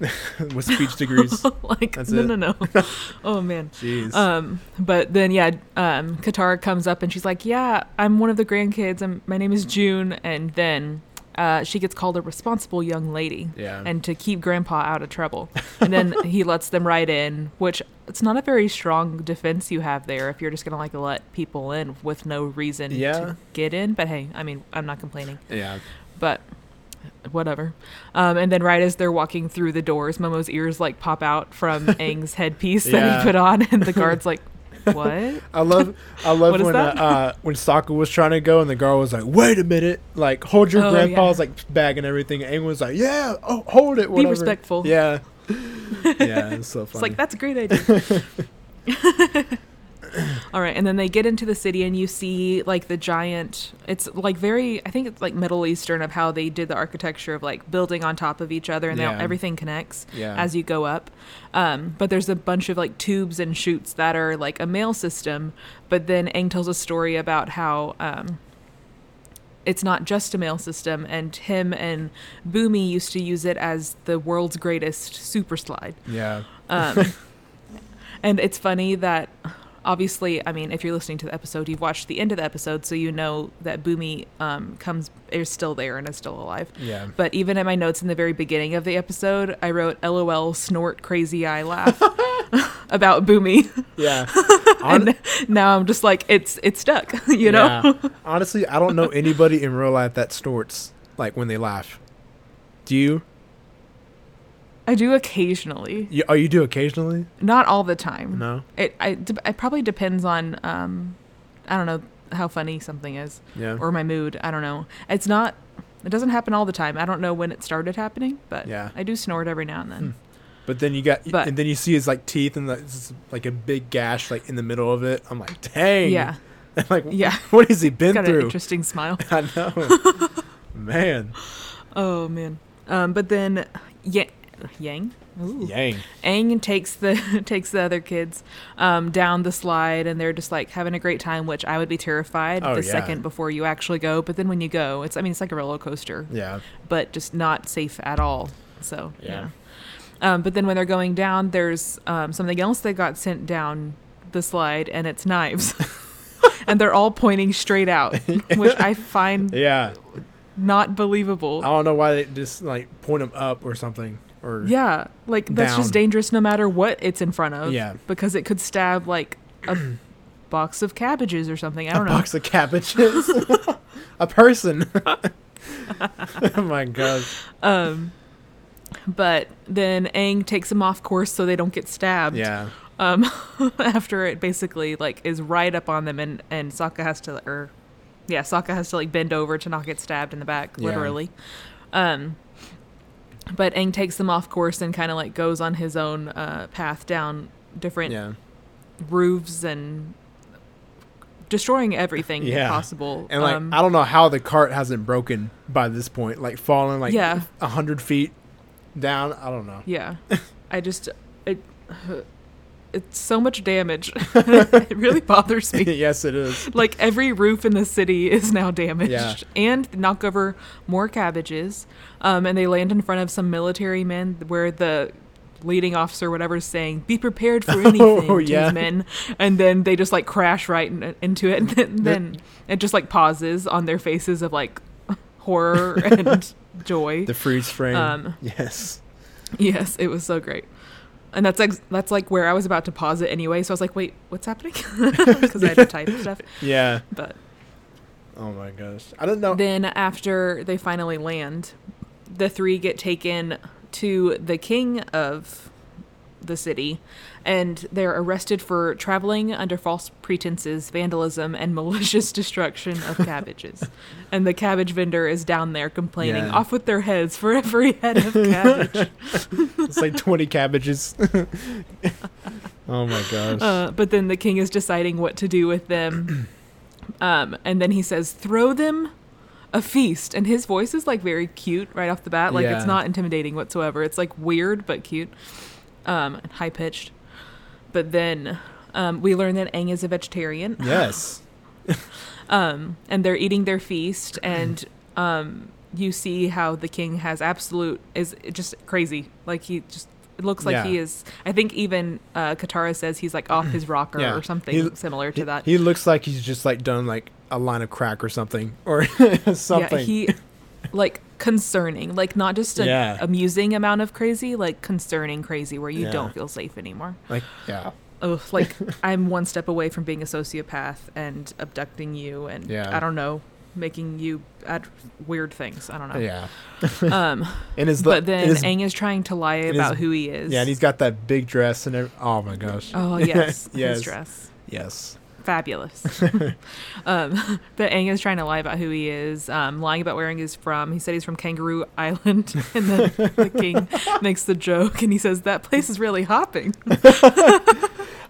with speech degrees. like That's no it. no no oh man Jeez. um but then yeah um katara comes up and she's like yeah i'm one of the grandkids and my name is june and then uh, she gets called a responsible young lady yeah. and to keep grandpa out of trouble and then he lets them right in which it's not a very strong defense you have there if you're just gonna like let people in with no reason Yeah. to get in but hey i mean i'm not complaining yeah. but whatever. Um, and then right as they're walking through the doors, Momo's ears like pop out from Aang's headpiece that he put on, and the guard's like, "What?" I love, I love when uh, uh, when Sokka was trying to go and the girl was like, "Wait a minute, like hold your Oh, grandpa's yeah. like bag and everything." And Aang was like, "Yeah, oh, hold it, whatever." Be respectful. Yeah, yeah, it's so funny. It's like that's a great idea. All right, and then they get into the city, and you see like the giant. It's like very, I think it's like Middle Eastern of how they did the architecture of like building on top of each other, and they Yeah. everything connects Yeah. as you go up. Um, but there's a bunch of like tubes and chutes that are like a mail system. But then Aang tells a story about how. Um, it's not just a mail system, and him and Bumi used to use it as the world's greatest super slide. yeah, Um, and it's funny that obviously, I mean, if you're listening to the episode, you've watched the end of the episode, so you know that Bumi um, comes is still there and is still alive. yeah. But even in my notes in the very beginning of the episode, I wrote "LOL snort crazy eye laugh" about Bumi, Yeah. And now I'm just like, it's it's stuck, you know. Yeah. Honestly, I don't know anybody in real life that snorts like when they laugh. Do you? I do occasionally, you oh, you do occasionally? not all the time. No. It I, it probably depends on um, I don't know how funny something is. Yeah. or my mood. I don't know. It's not. It doesn't happen all the time. I don't know when it started happening, but Yeah. I do snort every now and then. But then you got, But- and then you see his like teeth and the, like a big gash like in the middle of it. I'm like, dang. Yeah, like, yeah. what has he been Got an through? interesting smile. I know. Man. Oh man. Um, but then, yeah, Yang. Ooh. Yang. Aang takes the takes the other kids um, down the slide, and they're just like having a great time. Which I would be terrified Oh, the yeah. second before you actually go. But then when you go, it's I mean it's like a roller coaster, Yeah. but just not safe at all. So Yeah. yeah. Um, but then when they're going down, there's um, something else that got sent down the slide, and it's knives. and they're all pointing straight out, which I find Yeah. not believable. I don't know why they just like point them up or something. Or Yeah, like that's Down. just dangerous no matter what it's in front of. Yeah. Because it could stab like a box of cabbages or something. I don't know. A box of cabbages. a person. oh my gosh. Um but then Aang takes them off course so they don't get stabbed. Yeah. Um after it basically like is right up on them and and Sokka has to or yeah, Sokka has to like bend over to not get stabbed in the back, Yeah. literally. Um but Aang takes them off course and kind of like goes on his own uh, path down different Yeah. roofs and destroying everything Yeah. possible. And like Um, I don't know how the cart hasn't broken by this point, like falling like Yeah. a hundred feet down. I don't know. yeah, I just it. It's so much damage. it really bothers me. yes, it is. Like every roof in the city is now damaged, Yeah. and knock over more cabbages. Um, and they land in front of some military men, where the leading officer, whatever, is saying, "Be prepared for anything." Oh, yeah. men, and then they just like crash right in, into it, and then, then it just like pauses on their faces of like horror and joy. The freeze frame. Um, yes. Yes, it was so great. And that's ex- that's like where I was about to pause it anyway. So I was like, "Wait, what's happening?" Because I had to type stuff. Yeah. But Oh my gosh. I don't know. then after they finally land, the three get taken to the king of the city, and they're arrested for traveling under false pretenses, vandalism, and malicious destruction of cabbages. and the cabbage vendor is down there complaining, Yeah. "Off with their heads for every head of cabbage." it's like twenty cabbages. oh my gosh. Uh, but then the king is deciding what to do with them. Um, and then he says, throw them a feast. And his voice is like very cute right off the bat. Like Yeah. it's not intimidating whatsoever. It's like weird but cute, um, high pitched. But then um, we learn that Aang is a vegetarian. yes. Um, and they're eating their feast, and um, you see how the king has absolute is just crazy. Like he just it looks like Yeah. he is. I think even uh, Katara says he's like off his rocker Yeah. or something He- similar to He, that. he looks like he's just like done like a line of crack or something or something. Yeah, he like concerning, like not just an Yeah. amusing amount of crazy, like concerning crazy where you Yeah. don't feel safe anymore. like yeah. Ugh, like I'm one step away from being a sociopath and abducting you, and Yeah. I don't know, making you add weird things. I don't know. Yeah. Um, And his but then and his, Aang is trying to lie his- about who he is. yeah, and he's got that big dress and every, oh my gosh. oh yes, yes. his dress. Yes. Fabulous. um, but Aang is trying to lie about who he is, um, lying about where he's from. He said he's from Kangaroo Island, and then the king makes the joke, and he says that place is really hopping. and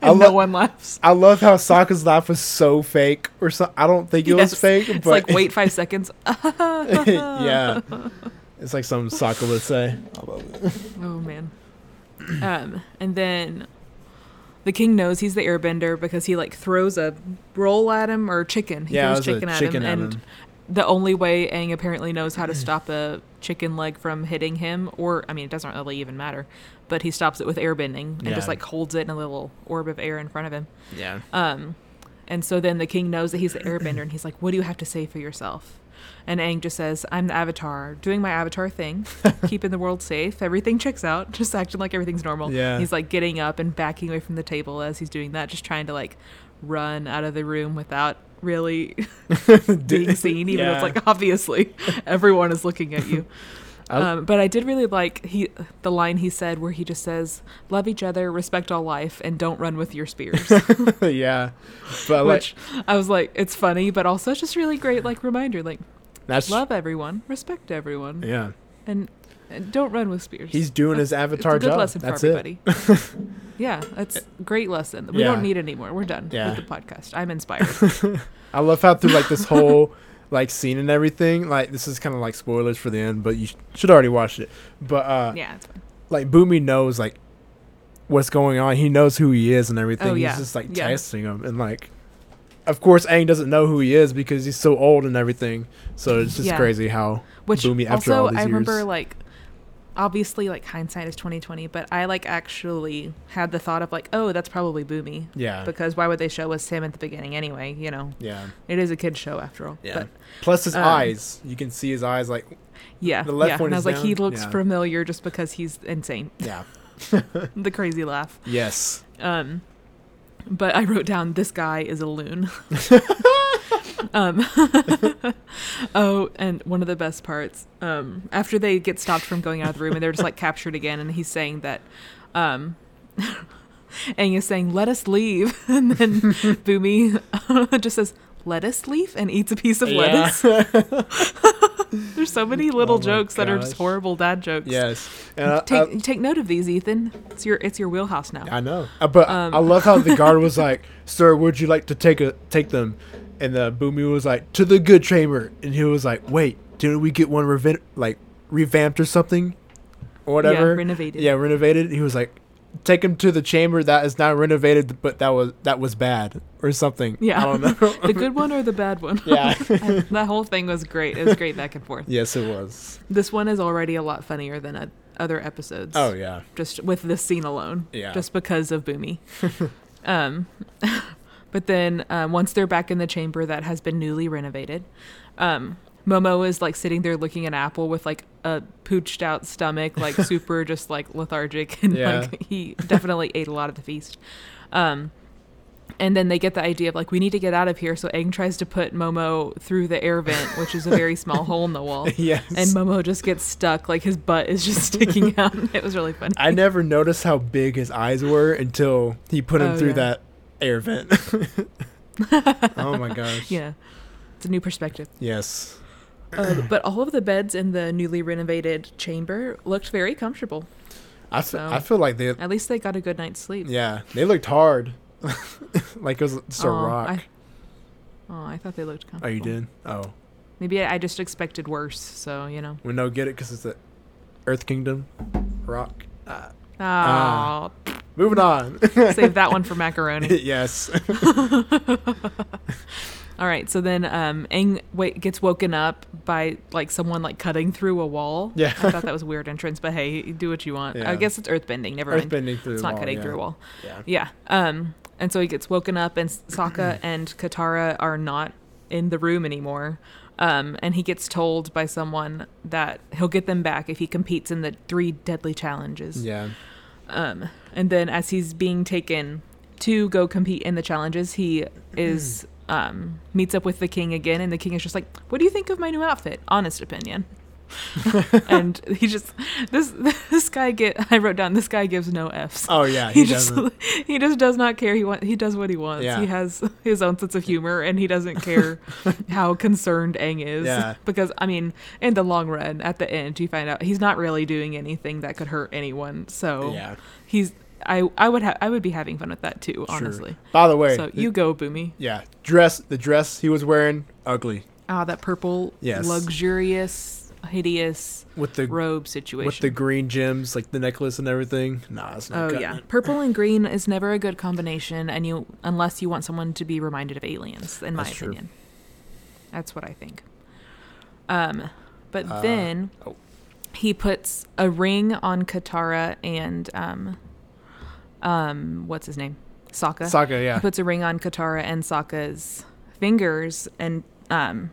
I no lo- one laughs. I love how Sokka's laugh was so fake or so I don't think it was Yes. fake, It's but like wait five seconds. yeah. It's like some Sokka would say. Oh man. Um, and then the king knows he's the airbender because he like throws a roll at him or chicken. He Yeah, it throws chicken at chicken him, at and him. the only way Aang apparently knows how to stop a chicken leg from hitting him, or I mean, it doesn't really even matter, but he stops it with airbending and Yeah. just like holds it in a little orb of air in front of him. Yeah. Um, and so then the king knows that he's the airbender, and he's like, "What do you have to say for yourself?" And Aang just says, "I'm the Avatar, doing my Avatar thing, keeping the world safe. Everything checks out, just acting like everything's normal." Yeah. He's like getting up and backing away from the table as he's doing that, just trying to like run out of the room without really being seen, even though it's like obviously everyone is looking at you. I- Um, but I did really like he the line he said where he just says, "Love each other, respect all life, and don't run with your spears." yeah. But like Which I was like, it's funny, but also it's just really great, like reminder, like that's love everyone, respect everyone, yeah. and, and don't run with spears. He's doing his It's avatar a good job. lesson That's for it. everybody. yeah, that's a great lesson. We Yeah. don't need anymore. We're done Yeah. with the podcast. I'm inspired. I love how through like this whole like scene and everything, like this is kind of like spoilers for the end, but you sh- should already watch it. But uh yeah, it's fine. like Bumi knows like what's going on. He knows who he is and everything. Oh, yeah. He's just like Yeah. testing him and like of course Aang doesn't know who he is because he's so old and everything. So it's just Yeah. crazy how Which Bumi after also all these I remember like obviously like hindsight is 2020, but I like actually had the thought of like, oh, that's probably Bumi. yeah. Because why would they show us him at the beginning anyway? You know, yeah. it is a kid show after all. Yeah. But Plus his um, eyes. You can see his eyes like yeah, The left yeah. one and I is was like, he looks Yeah. familiar just because he's insane. yeah. the crazy laugh. Yes. Um, but I wrote down this guy is a loon. um, oh, and one of the best parts um, after they get stopped from going out of the room and they're just like captured again, and he's saying that. Um, Aang is saying, "Let us leave," and then Bumi just says, "Let us leave," and eats a piece of lettuce. There's so many little Oh jokes that are just horrible dad jokes. yes, and Take I, take note of these, Ethan. It's your it's your wheelhouse now. I know, Uh, but Um, I love how the guard was like, "Sir, would you like to take a take them?" And the Bumi was like, "To the good chamber," and he was like, "Wait, didn't we get one reven- like revamped or something, or whatever?" Yeah, renovated. Yeah, renovated. He was like, "Take him to the chamber that is now renovated, but that was that was bad or something." Yeah. I don't know. the good one or the bad one? yeah. That whole thing was great. It was great back and forth. yes, it was. This one is already a lot funnier than uh, other episodes. Oh yeah. just with this scene alone. Yeah. Just because of Bumi. um, but then um, once they're back in the chamber that has been newly renovated, um, Momo is like sitting there looking at Appa with like a pooched out stomach, like super just like lethargic, and Yeah. like he definitely ate a lot of the feast. Um, and then they get the idea of like we need to get out of here. So Aang tries to put Momo through the air vent, which is a very small hole in the wall. yes. And Momo just gets stuck, like his butt is just sticking out. It was really funny. I never noticed how big his eyes were until he put him Oh, through yeah. that air vent. oh my gosh. Yeah, it's a new perspective. Yes. Uh, but all of the beds in the newly renovated chamber looked very comfortable. I, f- So- I feel like they At least they got a good night's sleep. yeah they looked hard, like it was just a rock. I, oh, I thought they looked comfortable. oh, you did? Oh, Maybe I, I just expected worse. So you know. we no get it because it's the Earth Kingdom rock. Uh, Oh, Ah. moving on. save that one for macaroni. yes. All right, so then um, Aang wait, gets woken up by like someone like cutting through a wall. Yeah. I thought that was a weird entrance, but hey, do what you want. Yeah. I guess it's earthbending. Never mind. Earthbending through It's not wall, cutting yeah. through a wall. Yeah. Yeah. Um, and so he gets woken up, and Sokka and Katara are not in the room anymore. Um, and he gets told by someone that he'll get them back if he competes in the three deadly challenges. Yeah. Um, and then as he's being taken to go compete in the challenges, he is um, meets up with the king again, and the king is just like, "What do you think of my new outfit? Honest opinion." and he just this this guy get I wrote down this guy gives no f's. Oh yeah. he, He, just doesn't. he just does not care. He want he does what he wants. Yeah. He has his own sense of humor, and he doesn't care how concerned Aang is. Yeah. Because I mean, in the long run, at the end, you find out he's not really doing anything that could hurt anyone. So Yeah. he's I I would ha- I would be having fun with that too, Sure. honestly. By the way, So the- you go, Bumi. yeah, dress the dress he was wearing ugly Ah, that purple, Yes. luxurious, hideous with the robe situation. with the green gems like the necklace and everything. Nah, it's not good. Oh yeah, it. purple and green is never a good combination, and you unless you want someone to be reminded of aliens. In my That's true. opinion, that's what I think. Um, but Uh, then oh. he puts a ring on Katara and um, um, what's his name, Sokka. Sokka, yeah. He puts a ring on Katara and Sokka's fingers and um,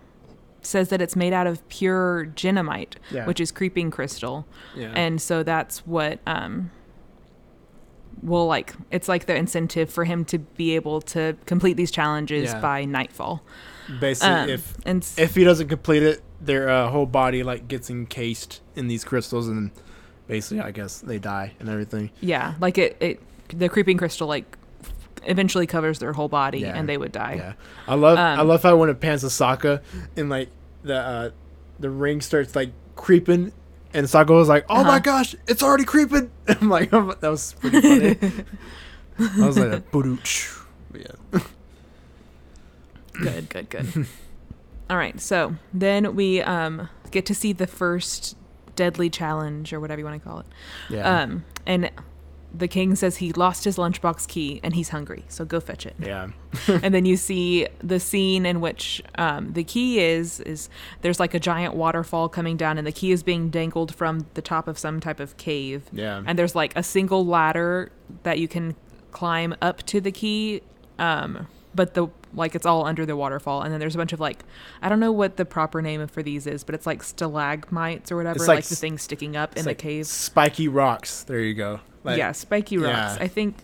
says that it's made out of pure jennamite, Yeah. which is creeping crystal yeah. and so that's what um will like it's like the incentive for him to be able to complete these challenges Yeah. by nightfall Basically, um, if and s- if he doesn't complete it, their uh, whole body like gets encased in these crystals, and basically, I guess they die and everything. yeah like it, it the creeping crystal like eventually covers their whole body Yeah. and they would die Yeah, I love I Um, love how when it pans to Sokka and like the uh, the ring starts like creeping, and Sokka was like, "Oh my Uh-huh. gosh, it's already creeping!" I'm like, that was pretty funny. I was like, "Boo-doo-ch." yeah, good good good all right so then we um get to see the first deadly challenge or whatever you want to call it yeah, um and the king says he lost his lunchbox key and he's hungry so go fetch it. Yeah, and then you see the scene in which um, the key is is there's like a giant waterfall coming down and the key is being dangled from the top of some type of cave. Yeah. and there's like a single ladder that you can climb up to the key um, but the like it's all under the waterfall and then there's a bunch of like i don't know what the proper name for these is but it's like stalagmites or whatever like, like the things sticking up in It's the cave spiky rocks. There you go. Like, yeah spiky rocks yeah. i think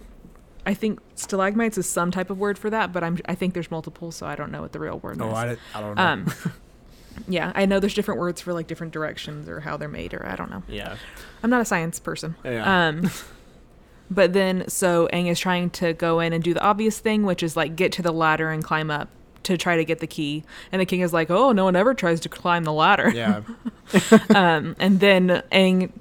i think stalagmites is some type of word for that but i'm i think there's multiple so i don't know what the real word Oh, is I, I don't know. um yeah i know there's different words for like different directions or how they're made or i don't know yeah, i'm not a science person Yeah. um but then so Aang is trying to go in and do the obvious thing which is like get to the ladder and climb up to try to get the key. And the king is like, "Oh, no one ever tries to climb the ladder." Yeah. um, and then Aang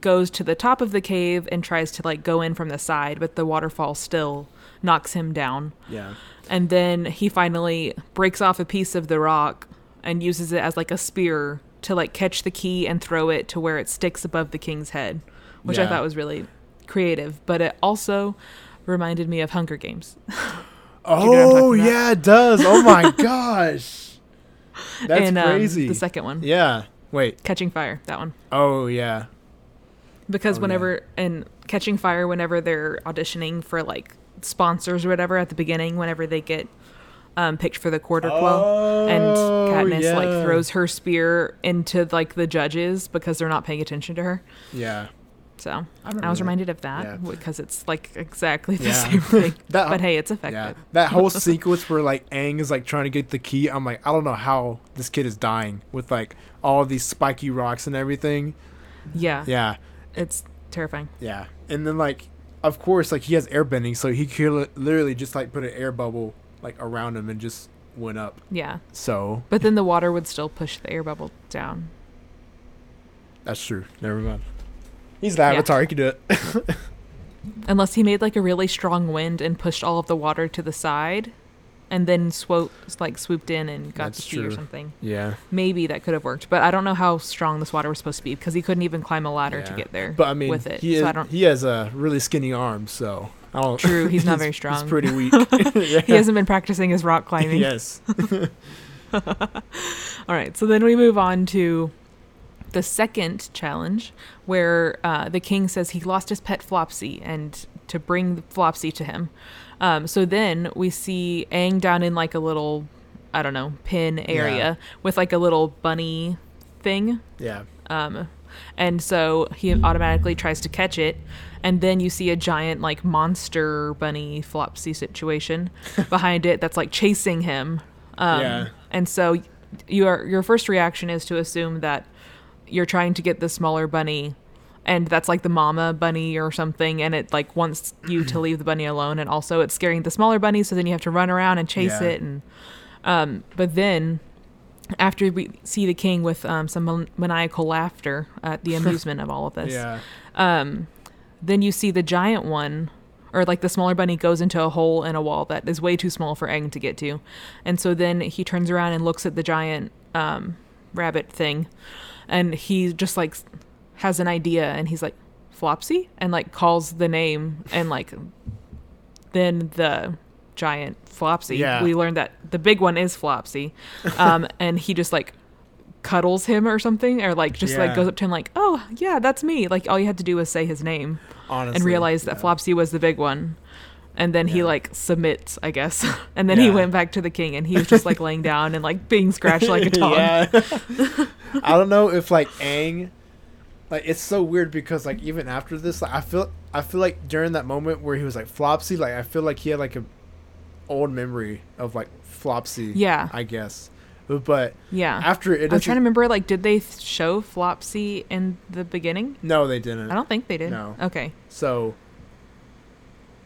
goes to the top of the cave and tries to like go in from the side, but the waterfall still knocks him down. Yeah. And then he finally breaks off a piece of the rock and uses it as like a spear to like catch the key and throw it to where it sticks above the king's head, which I thought was really creative. But it also reminded me of Hunger Games. know what I'm Oh yeah, it does. Oh my gosh. That's and, um, crazy. the second one, yeah. Wait. Catching Fire, that one. Oh yeah. because Oh, yeah. whenever and catching fire whenever they're auditioning for like sponsors or whatever at the beginning whenever they get um, picked for the quarter quell and Oh, Katniss like throws her spear into like the judges because they're not paying attention to her Yeah. So I I, was reminded of that Yeah. because it's like exactly the Yeah. same thing That- but hey it's Yeah. effective That whole sequence where like Aang is like trying to get the key, I'm like, I don't know how this kid is dying with like all these spiky rocks and everything. yeah, Yeah. it's terrifying Yeah. And then like of course like he has airbending, so he could literally just like put an air bubble like around him and just went up. yeah So but then the water would still push the air bubble down that's true. Never mind. He's the Yeah. avatar, he can do it. unless he made like a really strong wind and pushed all of the water to the side and then swooped like swooped in and got That's the key or something yeah. maybe that could have worked but i don't know how strong this water was supposed to be because he couldn't even climb a ladder to get there But I mean, with it he, so is, i don't he has a really skinny arm, so I don't. True, he's not very strong. He's pretty weak. yeah. he hasn't been practicing his rock climbing yes. all right so then we move on to the second challenge where uh, the king says he lost his pet flopsy and to bring flopsy to him. Um, so then we see Aang down in like a little i don't know pin area with like a little bunny thing. Yeah. um, and so he automatically tries to catch it. And then you see a giant like monster bunny flopsy situation behind it that's like chasing him. Um, Yeah. and so your your first reaction is to assume that you're trying to get the smaller bunny and that's like the mama bunny or something and it like wants you to leave the bunny alone and also it's scaring the smaller bunny so then you have to run around and chase Yeah. it and um, but then after we see the king with um, some maniacal laughter at the amusement of all of this Yeah. um, then you see the giant one or like the smaller bunny goes into a hole in a wall that is way too small for Aang to get to. And so then he turns around and looks at the giant um, rabbit thing and he just like has an idea and he's like Flopsy and like calls the name and like then the giant Flopsy. Yeah. We learned that the big one is Flopsy. Um, and he just like cuddles him or something or like just like goes up to him like, "Oh, yeah, that's me." Like all you had to do was say his name Honestly. and realize that yeah. Flopsy was the big one. And then he like submits, I guess. and then he went back to the king and he was just like laying down and like being scratched like a dog. yeah. I don't know if like Aang, like it's so weird because like even after this, like I feel I feel like during that moment where he was like Flopsy, like I feel like he had like a old memory of like Flopsy. Yeah. I guess, but, but Yeah. after it, I'm trying to remember like did they show Flopsy in the beginning? No, they didn't. I don't think they did. No. Okay. So,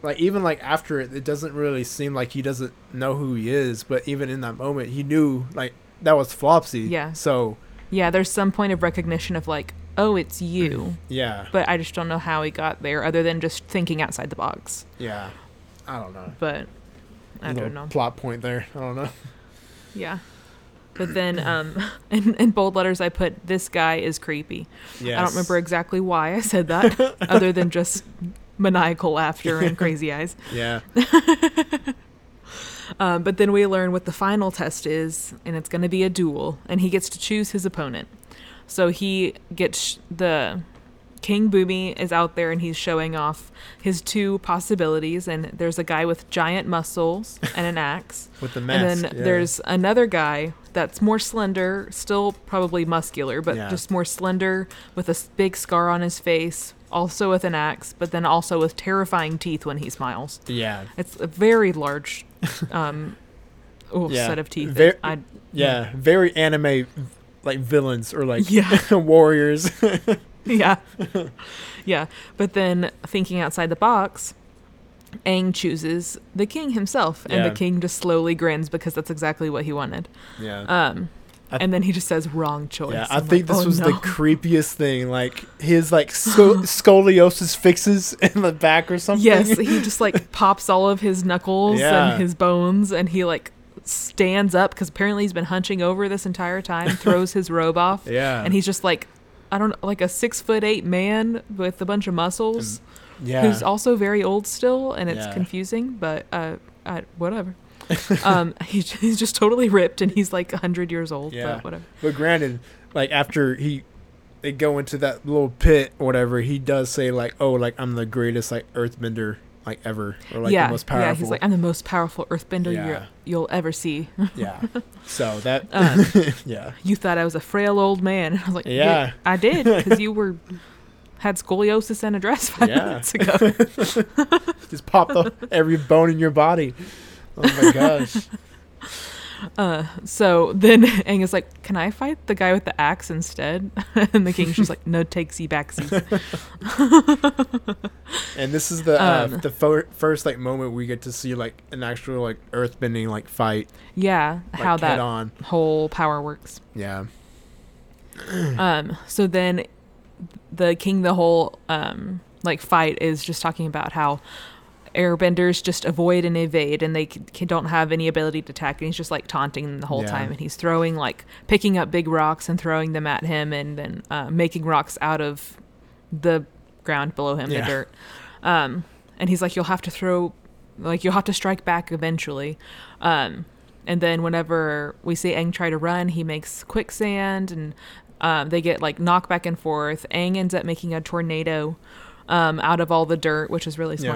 like, even like after it, it doesn't really seem like he doesn't know who he is. But even in that moment, he knew like that was Flopsy. Yeah. So Yeah, there's some point of recognition of like, "Oh, it's you." yeah, But I just don't know how he got there other than just thinking outside the box. yeah. I don't know. But I don't know. Plot point there. I don't know. Yeah. But then um in, in bold letters I put this guy is creepy. Yeah. I don't remember exactly why I said that other than just maniacal laughter and crazy eyes. Yeah. Um, but then we learn what the final test is, and it's going to be a duel, and he gets to choose his opponent. So he gets the King Bumi is out there, and he's showing off his two possibilities. And there's a guy with giant muscles and an axe, With the mask. and then yeah. there's another guy that's more slender, still probably muscular, but Yeah. just more slender, with a big scar on his face, also with an axe, but then also with terrifying teeth when he smiles. yeah. It's a very large um, oh, Yeah. set of teeth. I, Yeah. Very anime, like villains or like Yeah. warriors. yeah. yeah. But then thinking outside the box, Aang chooses the king himself, and Yeah. the king just slowly grins because that's exactly what he wanted. Yeah. Um, I- and then he just says, "Wrong choice." Yeah, I I'm think like, this "Oh, was the creepiest thing. Like his like sco- scoliosis fixes in the back or something. Yes, he just like pops all of his knuckles Yeah. and his bones, and he like stands up because apparently he's been hunching over this entire time. Throws his robe off, yeah, and he's just like, I don't know, like a six foot eight man with a bunch of muscles, yeah. who's also very old still, and it's Yeah. confusing, but uh, I, whatever. um, he, he's just totally ripped, and he's like hundred years old. Yeah. but whatever. But granted, like after he they go into that little pit or whatever, he does say like, "Oh, like I'm the greatest like earthbender like ever, or like yeah, the most powerful." yeah. He's like, I'm the most powerful Earthbender Yeah. you're, you'll ever see. yeah. So that, Um, yeah, you thought I was a frail old man. I was like, Yeah. yeah, I did because you were had scoliosis and a dress five Yeah. minutes ago. just popped off every bone in your body. Oh my gosh. Uh, so then Aang is like, "Can I fight the guy with the axe instead?" and the king's just like, "No takesy backsies." And this is the uh, Um, the fir- first like moment we get to see like an actual like earthbending like fight, yeah, like how that on. whole power works. Yeah. Um, so then the king, the whole um like fight is just talking about how airbenders just avoid and evade and they c- c- don't have any ability to attack and he's just like taunting them the whole Yeah. time and he's throwing like picking up big rocks and throwing them at him and then uh, making rocks out of the ground below him Yeah. the dirt um, and he's like you'll have to throw like you'll have to strike back eventually um, and then whenever we see Aang try to run he makes quicksand and um, they get like knocked back and forth Aang ends up making a tornado um, out of all the dirt which is really Yeah.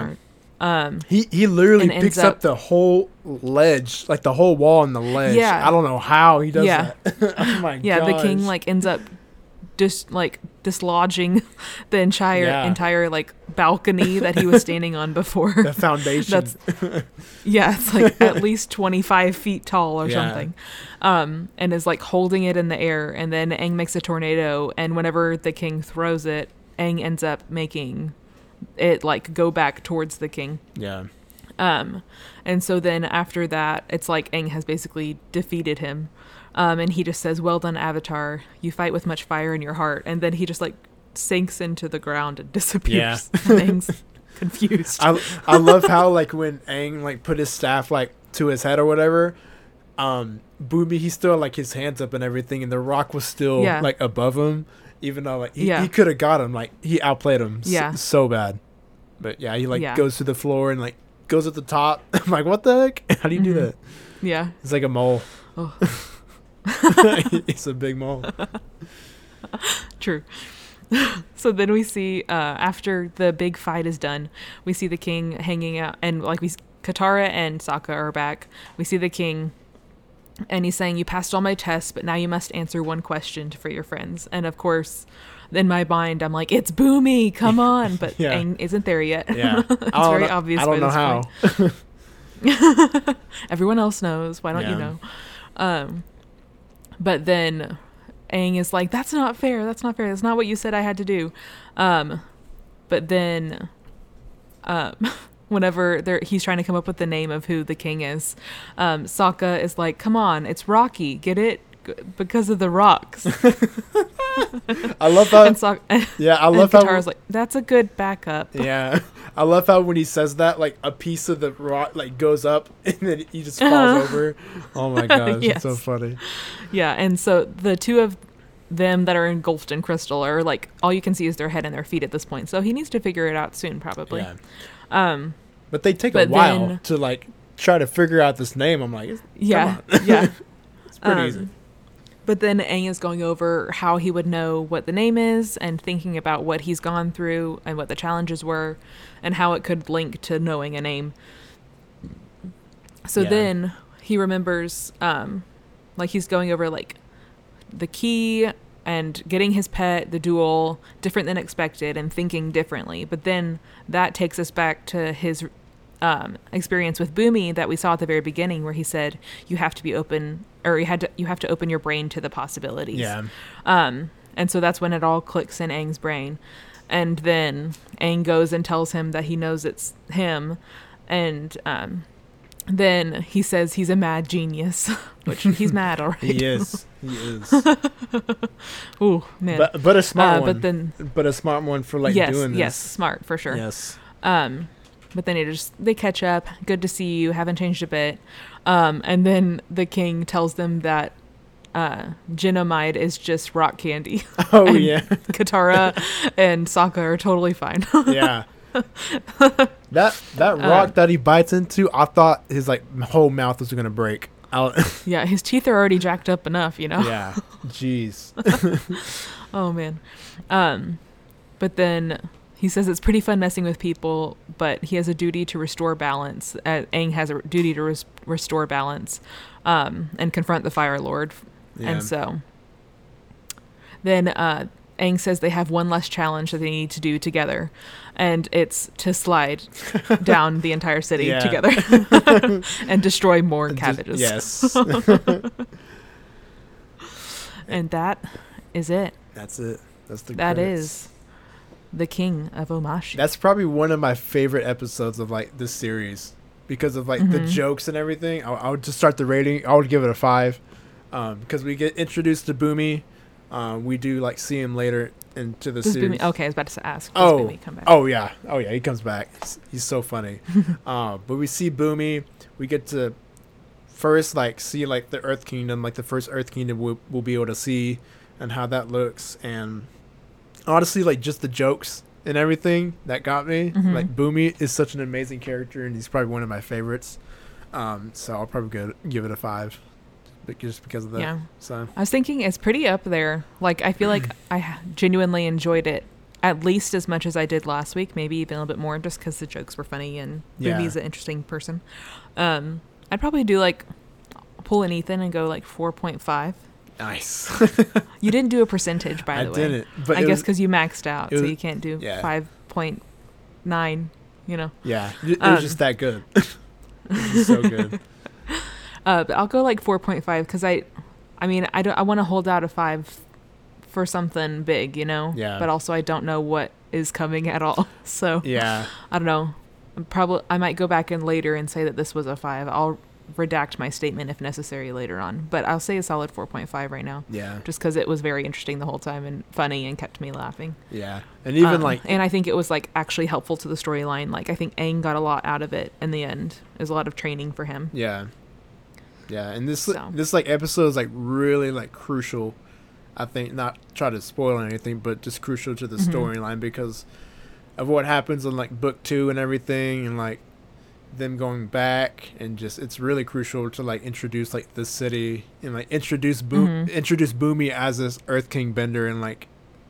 Um, He he literally picks up, up- the whole ledge, like the whole wall and the ledge. Yeah. I don't know how he does Yeah. that. oh yeah the king like ends up just like dislodging the entire Yeah. entire like balcony that he was standing on before the foundation. That's- yeah it's like at least 25 feet tall or Yeah. something um and is like holding it in the air and then Aang makes a tornado and whenever the king throws it Aang ends up making it like go back towards the king yeah. um, and so then after that, it's like Aang has basically defeated him. Um, and he just says, Well done, Avatar. You fight with much fire in your heart. And then he just like sinks into the ground and disappears. and Aang's confused. I I love how like when Aang like put his staff like to his head or whatever, um, Bumi he still had, like his hands up and everything, and the rock was still Yeah. like above him, even though like he, Yeah. he could have got him, like he outplayed him, Yeah. so bad. But yeah, he like Yeah. goes to the floor and like goes at the top. I'm like, what the heck? How do you do Mhm. that? yeah. It's like a mole. Oh. it's a big mole. True. so then we see uh, after the big fight is done, we see the king hanging out, and like we, Katara and Sokka are back. We see the king, and he's saying, "You passed all my tests, but now you must answer one question for your friends." And of course, in my mind, I'm like, "It's Bumi, come on!" But Yeah. Aang isn't there yet. Yeah, it's very obvious. I don't by know this how. Everyone else knows. Why don't you know? Um, but then Aang is like, "That's not fair. That's not fair. That's not what you said I had to do." Um, but then, um, whenever they're, he's trying to come up with the name of who the king is, um, Sokka is like, "Come on, it's Rocky. Get it?" Because of the rocks, I love how. and, and Yeah, I love how. Katara's like, "That's a good backup." Yeah, I love how when he says that, like a piece of the rock like goes up and then he just falls Uh-huh. over. Oh my gosh, it's so funny. Yeah, and so the two of them that are engulfed in crystal are like all you can see is their head and their feet at this point. So he needs to figure it out soon, probably. Yeah, Um, but they take But a while then- to like try to figure out this name. I'm like, yeah, yeah. it's pretty Um, easy. But then Aang is going over how he would know what the name is and thinking about what he's gone through and what the challenges were and how it could link to knowing a name. So Yeah. then he remembers, um, like he's going over like the key and getting his pet, the duel, different than expected and thinking differently. But then that takes us back to his um, experience with Bumi that we saw at the very beginning, where he said you have to be open, or you had to you have to open your brain to the possibilities. Yeah, Um, and so that's when it all clicks in Aang's brain. And then Aang goes and tells him that he knows it's him. and um, then he says he's a mad genius, which he's mad already. He is. He is. Ooh man. but but a smart uh, one. but then but a smart one for like yes, doing this. yes, smart for sure. Yes. Um, but then it just they catch up. Good to see you. Haven't changed a bit. Um, and then the king tells them that uh, Jennamite is just rock candy. Oh yeah. Katara and Sokka are totally fine. yeah. that that Uh, rock that he bites into, I thought his like whole mouth was gonna break. Yeah, his teeth are already jacked up enough, you know. yeah. Jeez. Oh man. Um, but then he says it's pretty fun messing with people, but he has a duty to restore balance. Uh, Aang has a duty to res- restore balance, um, and confront the Fire Lord. Yeah. And so then uh, Aang says they have one less challenge that they need to do together, and it's to slide down the entire city Yeah. together and destroy more cabbages. Yes. And that is it. That's it. That's the That credits. is the king of Omashu. That's probably one of my favorite episodes of like this series because of like the Mhm. jokes and everything. I, I would just start the rating. I would give it a five um, because we get introduced to Bumi. Um, we do like see him later into the Does series. Bumi, okay, I was about to ask. Oh, Bumi come back? Oh yeah, oh yeah, he comes back. He's, he's so funny. uh, but we see Bumi. We get to first like see like the Earth Kingdom, like the first Earth Kingdom we'll, we'll be able to see, and how that looks. And honestly, like just the jokes and everything that got me. Mhm. Like Bumi is such an amazing character, and he's probably one of my favorites. Um, so I'll probably go, give it a five, just because of that. Yeah. So I was thinking it's pretty up there. Like I feel like I genuinely enjoyed it at least as much as I did last week, maybe even a little bit more, just because the jokes were funny and Yeah. An interesting person. Um, I'd probably do like pull an Ethan and go like four point five. nice. You didn't do a percentage, by I the way. didn't, but I guess because you maxed out, so was- you can't do yeah. five point nine. You know. yeah, it, it Um, was just that good. it was so good. Uh, but I'll go like 4.5 because I, I mean, I don't. I want to hold out a five for something big, you know. Yeah. But also, I don't know what is coming at all. So Yeah. I don't know. I'm probably I might go back in later and say that this was a five. I'll redact my statement if necessary later on, but I'll say a solid 4.5 right now, Yeah. just because it was very interesting the whole time and funny and kept me laughing. Yeah. And even Um, like and I think it was like actually helpful to the storyline. Like I think Aang got a lot out of it in the end. It was a lot of training for him. yeah. Yeah, and this So. this like episode is like really like crucial. I think not try to spoil anything, but just crucial to the Mhm. storyline because of what happens in like book 2 and everything and like them going back and just it's really crucial to like introduce like the city and like introduce Bo- Mhm. introduce Bumi as this Earth King bender and like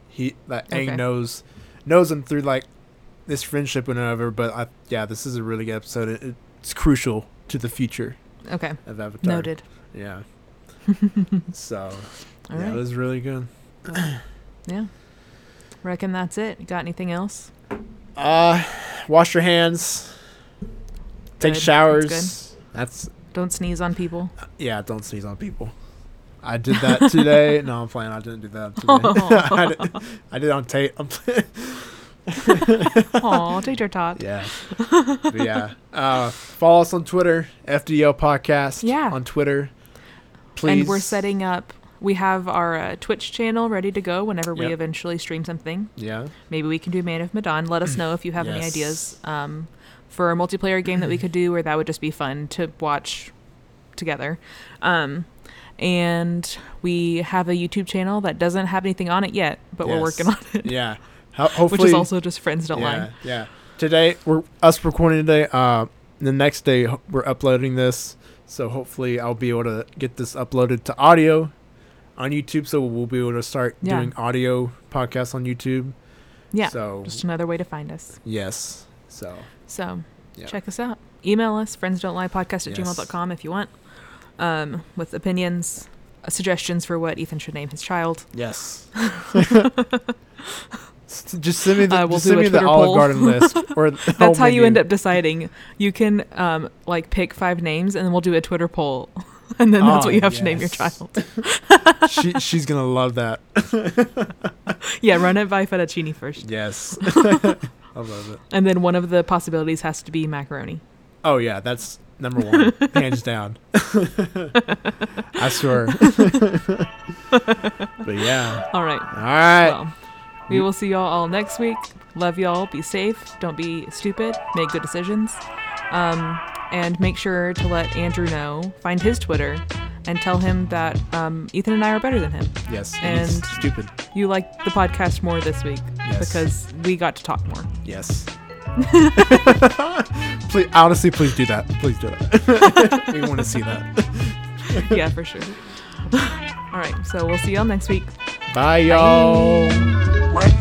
he that Aang Okay. knows knows him through like this friendship and whatever. But I yeah, this is a really good episode. It, it's crucial to the future Okay, of Avatar. noted. Yeah. so All yeah, right. it was really good. Yeah. Reckon that's it. Got anything else? Uh, wash your hands. Take Good. That's showers. That's, Don't sneeze on people. yeah. Don't sneeze on people. I did that today. no, I'm playing. I didn't do that today. I, did, I did on tape. I'm. Aw, teacher taught. Yeah. But yeah. Uh, follow us on Twitter, FDL Podcast. Yeah. On Twitter. Please. And we're setting up. We have our uh, Twitch channel ready to go whenever we Yep. eventually stream something. Yeah. Maybe we can do Man of Medan. Let us know if you have any ideas um, for a multiplayer game that we could do, or that would just be fun to watch together. Um, and we have a YouTube channel that doesn't have anything on it yet, but we're working on it, Yeah. Ho- hopefully. which is also just friends don't yeah, lie. Yeah. Today we're us recording today. Uh, the next day we're uploading this, so hopefully I'll be able to get this uploaded to audio on YouTube. So we'll be able to start Yeah. doing audio podcasts on YouTube. Yeah, So just another way to find us. yes. So So Yeah. check us out. Email us, friends don't lie podcast at Yes. gmail.com if you want, um, with opinions, uh, suggestions for what Ethan should name his child. yes. Just send me the Uh, we'll send me the Olive poll. Garden list or That's how you end up deciding. You can um, like pick five names and then we'll do a Twitter poll. And then that's Oh, what you have to name your child. she she's gonna love that. Yeah, run it by fettuccine first. Yes. I love it. And then one of the possibilities has to be macaroni. Oh yeah, that's number one, hands down. I swear. but yeah. All right. All right. Well, we will see y'all all next week. Love y'all. Be safe. Don't be stupid. Make good decisions. Um, and make sure to let Andrew know. Find his Twitter and tell him that um, Ethan and I are better than him. yes. And stupid. You like the podcast more this week Yes. because we got to talk more. Yes. please, honestly, please do that. Please do that. we want to see that. yeah, for sure. All right. So we'll see y'all next week. Bye, y'all. Bye.